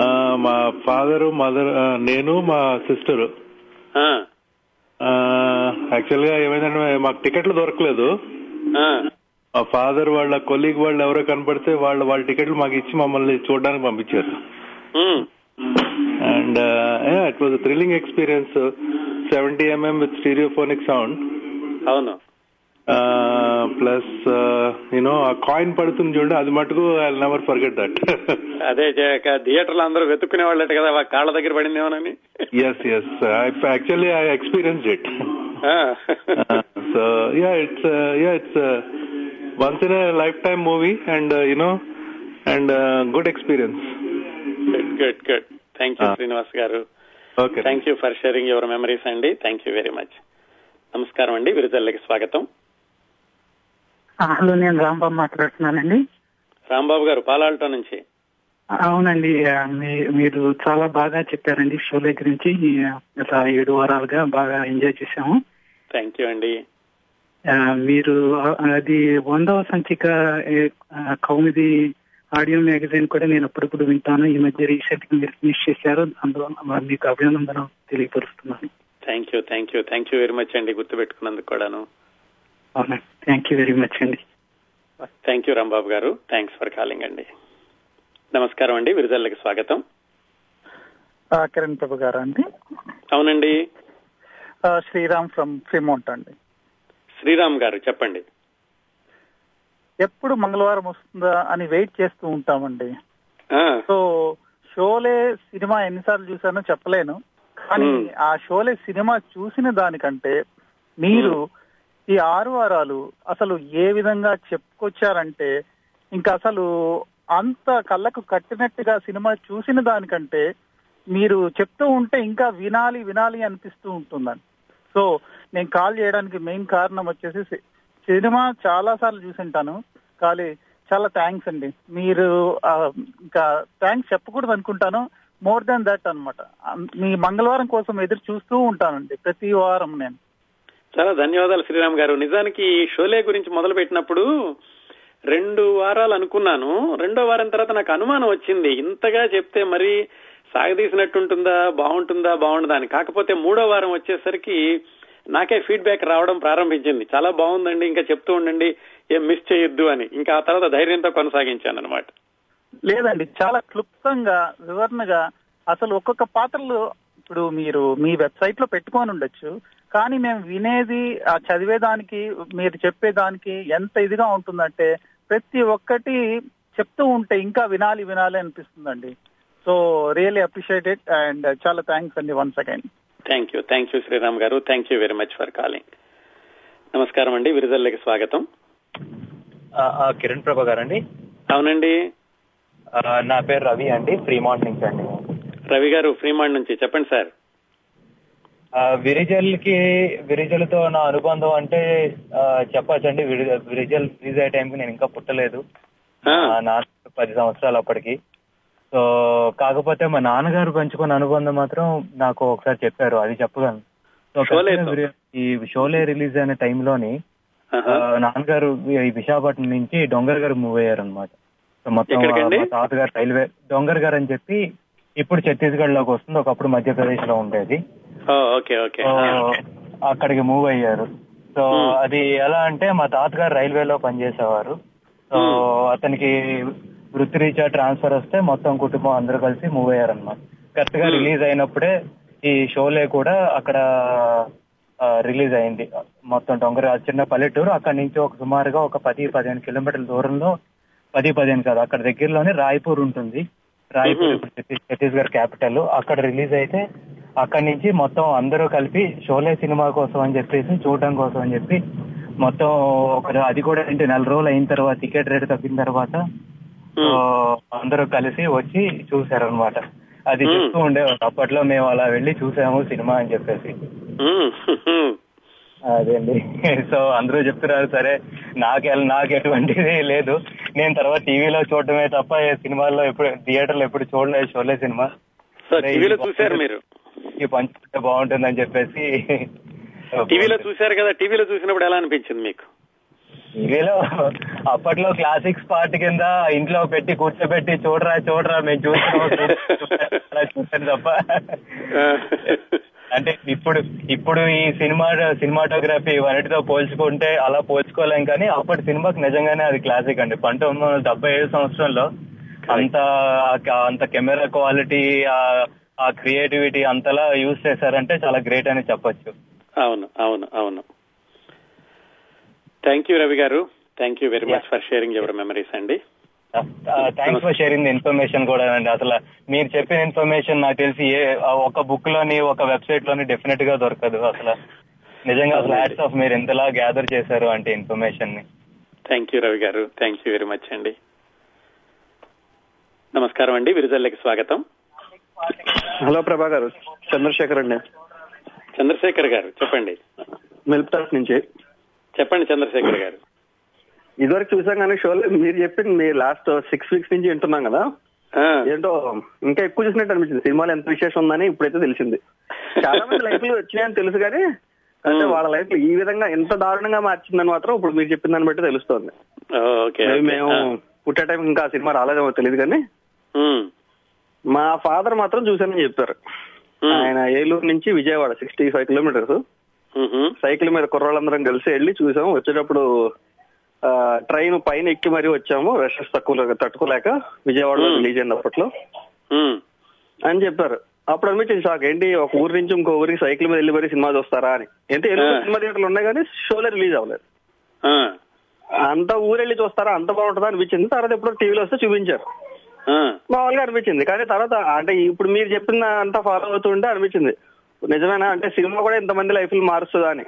ఆ, మా ఫాదరు మదర్ నేను మా సిస్టర్. ఆ, యాక్చువల్గా ఏమైందంటే మాకు టికెట్లు దొరకలేదు. ఆ, మా ఫాదర్ వాళ్ళ కొలీగ్ వాళ్ళు ఎవరో కనపడితే వాళ్ళ వాళ్ళ టికెట్లు మాకు ఇచ్చి మమ్మల్ని చూడడానికి పంపించారు. And it was thrilling experience seventy MM with stereophonic sound అవును. ప్లస్ యూనో ఆ కాయిన్ పడుతుంది చూడండి అది మటుకు ఐ నెవర్ ఫర్గెట్ దట్ అదే థియేటర్లో అందరూ వెతుక్కునే వాళ్ళట కదా కాళ్ళ దగ్గర పడిందేమోనని. Yes yes actually I experience it. So yeah it's yeah it's once in lifetime movie and you know and good experience good good good thank you. Srinivas గారు. Thank you for sharing your memories అండి thank you very much నమస్కారం అండి విరుదల్లకి స్వాగతం hello నేను రాంబాబు మాట్లాడుతున్నానండి. రాంబాబు గారు పాలాల్టో నుంచి. అవునండి మీరు చాలా బాగా చెప్పారండి షోలే గురించి. గత ఏడు వారాలుగా బాగా ఎంజాయ్ చేశాము. థ్యాంక్ యూ అండి. మీరు అది వందవ సంచిక కౌముది ఆడియో మ్యాగజైన్ కూడా నేను అప్పుడప్పుడు వింటాను. ఈ మధ్య రీసెంట్గా మీరు ఫినిష్ చేశారు. అందులో మీకు అభినందన తెలియపరుస్తున్నాను. Thank you thank you thank you very much అండి గుర్తుపెట్టుకున్నందుకు కూడాను. అవునండి థ్యాంక్ యూ వెరీ మచ్ అండి. థ్యాంక్ యూ రాంబాబు గారు. థ్యాంక్స్ ఫర్ కాలింగ్ అండి. నమస్కారం అండి. విరుదల్లకి స్వాగతం. ఆ, కిరణ్ ప్రభు గారు అండి? అవునండి. శ్రీరామ్ ఫ్రమ్ ఫ్రీమౌంట్ అండి. శ్రీరామ్ గారు చెప్పండి. ఎప్పుడు మంగళవారం వస్తుందా అని వెయిట్ చేస్తూ ఉంటామండి. ఆ, సో షోలే సినిమా ఎన్నిసార్లు చూసానో చెప్పలేను. కానీ. ఆ షోలే సినిమా చూసిన దానికంటే మీరు ఈ ఆరు వారాలు అసలు ఏ విధంగా చెప్పుకొచ్చారంటే ఇంకా అసలు అంత కళ్ళకు కట్టినట్టుగా సినిమా చూసిన దానికంటే మీరు చెప్తూ ఉంటే ఇంకా వినాలి వినాలి అనిపిస్తూ ఉంటుందని సో నేను కాల్ చేయడానికి మెయిన్ కారణం వచ్చేసి సినిమా చాలా సార్లు చూసింటాను. కానీ చాలా థ్యాంక్స్ అండి. మీరు ఇంకా థ్యాంక్స్ చెప్పకూడదు అనుకుంటాను. మోర్ దాన్ దట్ అన్నమాట. మీ మంగళవారం కోసం ఎదురు చూస్తూ ఉంటానండి ప్రతి వారం నేను. చాలా ధన్యవాదాలు శ్రీరామ్ గారు. నిజానికి ఈ షోలే గురించి మొదలు పెట్టినప్పుడు రెండు వారాలు అనుకున్నాను. రెండో వారం తర్వాత నాకు అనుమానం వచ్చింది. ఇంతగా చెప్తే మరి సాగదీసినట్టుంటుందా? బాగుంటుందా? బాగుంటుందా అని. కాకపోతే మూడో వారం వచ్చేసరికి నాకే ఫీడ్బ్యాక్ రావడం ప్రారంభించింది. చాలా బాగుందండి. ఇంకా చెప్తూ ఉండండి. ఏం మిస్ చేయొద్దు అని. ఇంకా ఆ తర్వాత ధైర్యంతో కొనసాగించాను అనమాట లేదండి. చాలా క్లుప్తంగా వివరణగా అసలు ఒక్కొక్క పాత్రలు ఇప్పుడు మీరు మీ వెబ్సైట్లో పెట్టుకొని ఉండొచ్చు. కానీ మేము వినేది ఆ చదివేదానికి మీరు చెప్పేదానికి ఎంత ఇదిగా ఉంటుందంటే ప్రతి ఒక్కటి చెప్తూ ఉంటే ఇంకా వినాలి వినాలి అనిపిస్తుందండి. సో రియల్లీ అప్రిషియేటెడ్ అండ్ చాలా థ్యాంక్స్ అండి one second thank you thank you Sriram గారు. Thank you very much for calling నమస్కారం అండి. విరుదల్లకి స్వాగతం. కిరణ్ ప్రభా గారండి. అవునండి. నా పేరు రవి అండి. ఫ్రీమాంట్ నుంచి అండి. రవి గారు ఫ్రీమాండ్ నుంచి. చెప్పండి సార్. విరిజల్కి విరిజల్తో నా అనుబంధం అంటే చెప్పొచ్చండి. విరి- విరిజల్ రిలీజ్ అయ్యే టైంకి నేను ఇంకా పుట్టలేదు. నా పది సంవత్సరాలు అప్పటికి. సో కాకపోతే మా నాన్నగారు పెంచుకున్న అనుబంధం మాత్రం నాకు ఒకసారి చెప్పారు. అది చెప్పగలను. సో ఈ షోలే రిలీజ్ అయిన టైంలోని. నాన్నగారు ఈ విశాఖపట్నం నుంచి డొంగర్ గారు మూవ్ అయ్యారు అనమాట మొత్తం తాతగారు రైల్వే డొంగర్ గారు అని చెప్పి ఇప్పుడు ఛత్తీస్గఢ్లోకి వస్తుంది. ఒకప్పుడు మధ్యప్రదేశ్లో ఉండేది. ఓకే ఓకే సో అక్కడికి మూవ్ అయ్యారు. So Hmm. అది ఎలా అంటే మా తాతగారు రైల్వేలో పనిచేసేవారు. So Hmm. అతనికి వృత్తిరీత్యా ట్రాన్స్ఫర్ వస్తే మొత్తం కుటుంబం అందరూ కలిసి మూవ్ అయ్యారు అనమాట కరెక్ట్గా Hmm. రిలీజ్ అయినప్పుడే ఈ షోలే కూడా అక్కడ రిలీజ్ అయింది. మొత్తం డొంగర చిన్న పల్లెటూరు అక్కడ నుంచి ఒక సుమారుగా ఒక పది పదిహేను కిలోమీటర్ల దూరంలో పది పదిహేను కాదు అక్కడ దగ్గరలోనే రాయ్పూర్ ఉంటుంది. రాయ్పూర్ ఛత్తీస్గఢ్ క్యాపిటల్ అక్కడ రిలీజ్ అయితే అక్కడి నుంచి మొత్తం అందరూ కలిపి షోలే సినిమా కోసం అని చెప్పేసి చూడడం కోసం అని చెప్పి మొత్తం ఒక అది కూడా ఏంటి నెల రోజులు అయిన తర్వాత టికెట్ రేట్ తగ్గిన తర్వాత అందరూ కలిసి వచ్చి చూసారు అనమాట అది. చెప్తూ ఉండేవారు. అప్పట్లో మేము అలా వెళ్ళి చూసాము సినిమా అని చెప్పేసి. అదేండి. సో అందరూ చెప్తున్నారు సరే నాకు నాకు ఎటువంటిది లేదు. నేను తర్వాత టీవీలో చూడటమే తప్ప సినిమాల్లో ఎప్పుడు థియేటర్లో ఎప్పుడు చూడలేదు షోలే సినిమా. టీవీలో చూశారు మీరు? పంచుకుంటే బాగుంటుందని చెప్పేసి టీవీలో చూశారు కదా టీవీలో చూసినప్పుడు ఎలా అనిపించింది మీకు? టీవీలో అప్పట్లో క్లాసిక్స్ పార్ట్ కింద ఇంట్లో పెట్టి కూర్చోబెట్టి చూడరా చూడరా మేము చూస్తున్నాం తప్ప. అంటే ఇప్పుడు ఇప్పుడు ఈ సినిమా సినిమాటోగ్రఫీ వాటితో పోల్చుకుంటే అలా పోల్చుకోలేం కానీ అప్పటి సినిమాకి నిజంగానే అది క్లాసిక్ అండి. పంతొమ్మిది వందల డెబ్బై ఏడు సంవత్సరంలో అంత అంత కెమెరా క్వాలిటీ ఆ క్రియేటివిటీ అంతలా యూజ్ చేశారంటే చాలా గ్రేట్ అని చెప్పొచ్చు. అవును అవును అవును. థ్యాంక్ యూ రవి గారు. Thank you very much for sharing your memories అండి. థ్యాంక్స్ ఫర్ షేరింగ్ ఇన్ఫర్మేషన్ కూడా అండి. అసలు మీరు చెప్పిన ఇన్ఫర్మేషన్ నాకు తెలిసి ఏ ఒక బుక్లోని ఒక వెబ్సైట్లోని డెఫినెట్గా దొరకదు. అసలు నిజంగా అసలు యాడ్స్ ఆఫ్ మీరు ఎంతలా గ్యాదర్ చేశారు అంటే ఇన్ఫర్మేషన్ని. థ్యాంక్ యూ రవి గారు. థ్యాంక్ యూ వెరీ మచ్ అండి. నమస్కారం అండి. విరుదల్లకి స్వాగతం. హలో ప్రభా గారు చంద్రశేఖర్ అండి. చంద్రశేఖర్ గారు చెప్పండి. మిల్ప్టాస్ నుంచి. చెప్పండి చంద్రశేఖర్ గారు. ఇదివరకు చూసాం కానీ షోలో మీరు చెప్పింది మీ లాస్ట్ సిక్స్ వీక్స్ నుంచి వింటున్నాం కదా. ఏంటో ఇంకా ఎక్కువ చూసినట్టు అనిపించింది. సినిమాలో ఎంత విశేషం ఉందని ఇప్పుడైతే తెలిసింది. చాలా మంది లైఫ్లు వచ్చినాయని తెలుసు కానీ అంటే వాళ్ళ లైఫ్ ఈ విధంగా ఎంత దారుణంగా మార్చిందని మాత్రం ఇప్పుడు మీరు చెప్పిన దాన్ని బట్టి తెలుస్తోంది. మేము పుట్టే టైం ఇంకా సినిమా రాలేదేమో తెలియదు కానీ. మా ఫాదర్ మాత్రం చూశానని చెప్పారు ఉమ్, ఆయన ఏలూరు నుంచి Vijayawada sixty five kilometres cycle మీద కుర్రాళ్ళందరం కలిసి వెళ్ళి చూసాము. వచ్చేటప్పుడు ట్రైన్ పైన ఎక్కి మరీ వచ్చాము. రషెస్ తక్కువ తట్టుకోలేక విజయవాడలో. రిలీజ్ అయింది అప్పట్లో. అని చెప్పారు. అప్పుడు అనిపించింది షాక్ ఏంటి ఒక ఊరి నుంచి ఇంకో ఊరికి సైకిల్ మీద వెళ్ళి మరీ సినిమా చూస్తారా అని. అంటే ఎన్నో. సినిమా థియేటర్లు ఉన్నాయి కానీ షోలే రిలీజ్ అవ్వలేదు. అంత ఊరెళ్ళి చూస్తారా అంత బాగుంటుందా అనిపించింది. తర్వాత ఎప్పుడో టీవీలో వస్తే చూపించారు. మామూలుగా అనిపించింది. కానీ తర్వాత అంటే ఇప్పుడు మీరు చెప్పిన అంతా ఫాలో అవుతుంటే అనిపించింది. నిజమేనా? అంటే సినిమా కూడా ఇంతమంది లైఫ్ మారుస్తుందా అని.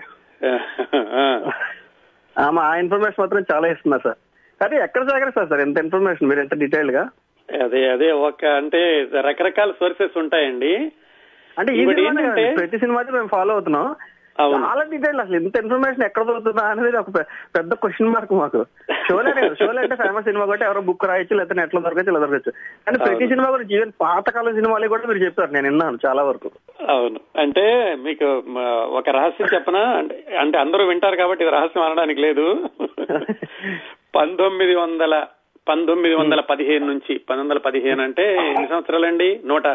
ఆ, ఆమె ఆ ఇన్ఫర్మేషన్ మాత్రం చాలా ఇస్తున్నారు సార్. కానీ ఎక్కడ సేకరిస్తారు సార్? ఎంత ఇన్ఫర్మేషన్ మీరు ఎంత డీటెయిల్గా? అదే అదే. ఒక అంటే రకరకాల సోర్సెస్ ఉంటాయండి. అంటే ఏంటంటే- ప్రతి సినిమాకి మేము ఫాలో అవుతున్నాం. చాలా డీటెయిల్ అసలు. ఇంత ఇన్ఫర్మేషన్ ఎక్కడ దొరుకుతుందా అనేది ఒక పెద్ద క్వశ్చన్ మార్క్ మాకు. షోలే షోలే అంటే ఫేమస్ సినిమా కాబట్టి ఎవరో బుక్ రాయొచ్చు లేకపోతే నెట్లో దొరకచ్చు ఇలా దొరకచ్చు. కానీ ప్రతి. సినిమా గురించి ఈవెన్ పాతకాలం సినిమాలు కూడా మీరు చెప్పారు. నేను విన్నాను చాలా వరకు. అవును. అంటే మీకు ఒక రహస్యం చెప్పనా? అంటే అంటే అందరూ వింటారు కాబట్టి ఇది రహస్యం అనడానికి లేదు. పంతొమ్మిది వందల పంతొమ్మిది వందల పదిహేను నుంచి పంతొమ్మిది వందల పదిహేను అంటే ఎన్ని సంవత్సరాలండి? నూట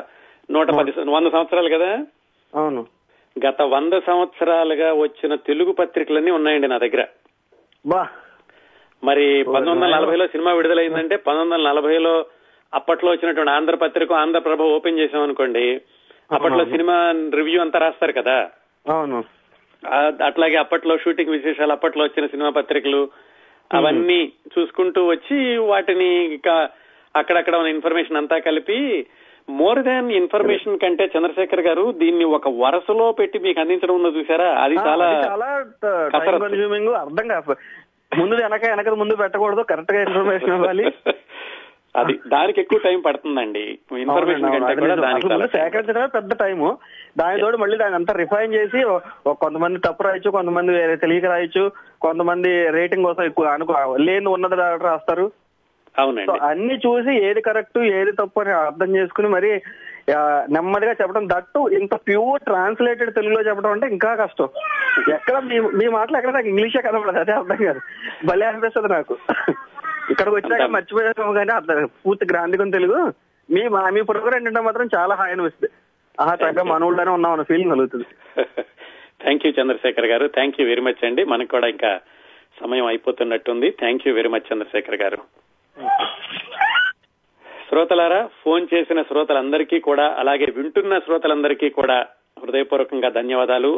నూట పది వంద సంవత్సరాలు కదా? అవును. గత వంద సంవత్సరాలుగా వచ్చిన తెలుగు పత్రికలన్నీ ఉన్నాయండి నా దగ్గర. మరి పంతొమ్మిది వందల నలభైలో సినిమా విడుదలైందంటే పంతొమ్మిది వందల నలభైలో అప్పట్లో వచ్చినటువంటి ఆంధ్రపత్రిక ఆంధ్రప్రభ ఓపెన్ చేసాం అనుకోండి అప్పట్లో. సినిమా రివ్యూ అంతా రాస్తారు కదా. అవును. అట్లాగే అప్పట్లో షూటింగ్ విశేషాలు అప్పట్లో వచ్చిన సినిమా పత్రికలు అవన్నీ చూసుకుంటూ వచ్చి వాటిని ఇక అక్కడక్కడ ఉన్న ఇన్ఫర్మేషన్ అంతా కలిపి మోర్ దాన్ ఇన్ఫర్మేషన్ కంటే చంద్రశేఖర్ గారు దీన్ని ఒక వరుసలో పెట్టి మీకు అందించడం ఉందో చూసారా? అది చాలా చాలా. కన్స్యూమింగ్ అర్థం కాదు. ముందు వెనక వెనక ముందు పెట్టకూడదు కరెక్ట్గా ఇన్ఫర్మేషన్ ఇవ్వాలి. అది దానికి ఎక్కువ టైం పడుతుందండి. ఇన్ఫర్మేషన్ కంటే. కూడా దానికి సేకరించడమే పెద్ద టైము దాని తోడు మళ్ళీ దాని అంతా రిఫైన్ చేసి కొంతమంది తప్పు రాయొచ్చు కొంతమంది వేరే తెలియక రాయొచ్చు కొంతమంది రేటింగ్ కోసం ఎక్కువ అనుకో లేని ఉన్నది రాస్తారు. అవునండి. అన్ని చూసి ఏది కరెక్ట్ ఏది తప్పు అని అర్థం చేసుకుని మరి నెమ్మదిగా చెప్పడం. దట్టు ఇంత ప్యూర్ ట్రాన్స్లేటెడ్ తెలుగులో చెప్పడం అంటే ఇంకా కష్టం. ఎక్కడ మీ మీ మాటలు ఎక్కడ నాకు ఇంగ్లీషే కనబడదు అదే అర్థం కాదు. భలే అనిపిస్తుంది నాకు. ఇక్కడికి వచ్చాక మర్చిపోయాము కానీ అర్థం పూర్తి గ్రాంధికం తెలుగు. మీ మా- మీ ప్రోగ్రామ్ ఏంటంటే మాత్రం చాలా హాయి అనిపిస్తుంది. ఆహా చక్కగా మనవుల్లోనే ఉన్నాం అన్న ఫీలింగ్ కలుగుతుంది. థ్యాంక్ యూ చంద్రశేఖర్ గారు. థ్యాంక్ యూ వెరీ మచ్ అండి. మనకు కూడా ఇంకా సమయం అయిపోతున్నట్టుంది. Thank you very much Chandrashekar గారు. శ్రోతలారా ఫోన్ చేసిన శ్రోతలందరికీ కూడా అలాగే వింటున్న శ్రోతలందరికీ కూడా హృదయపూర్వకంగా ధన్యవాదాలు.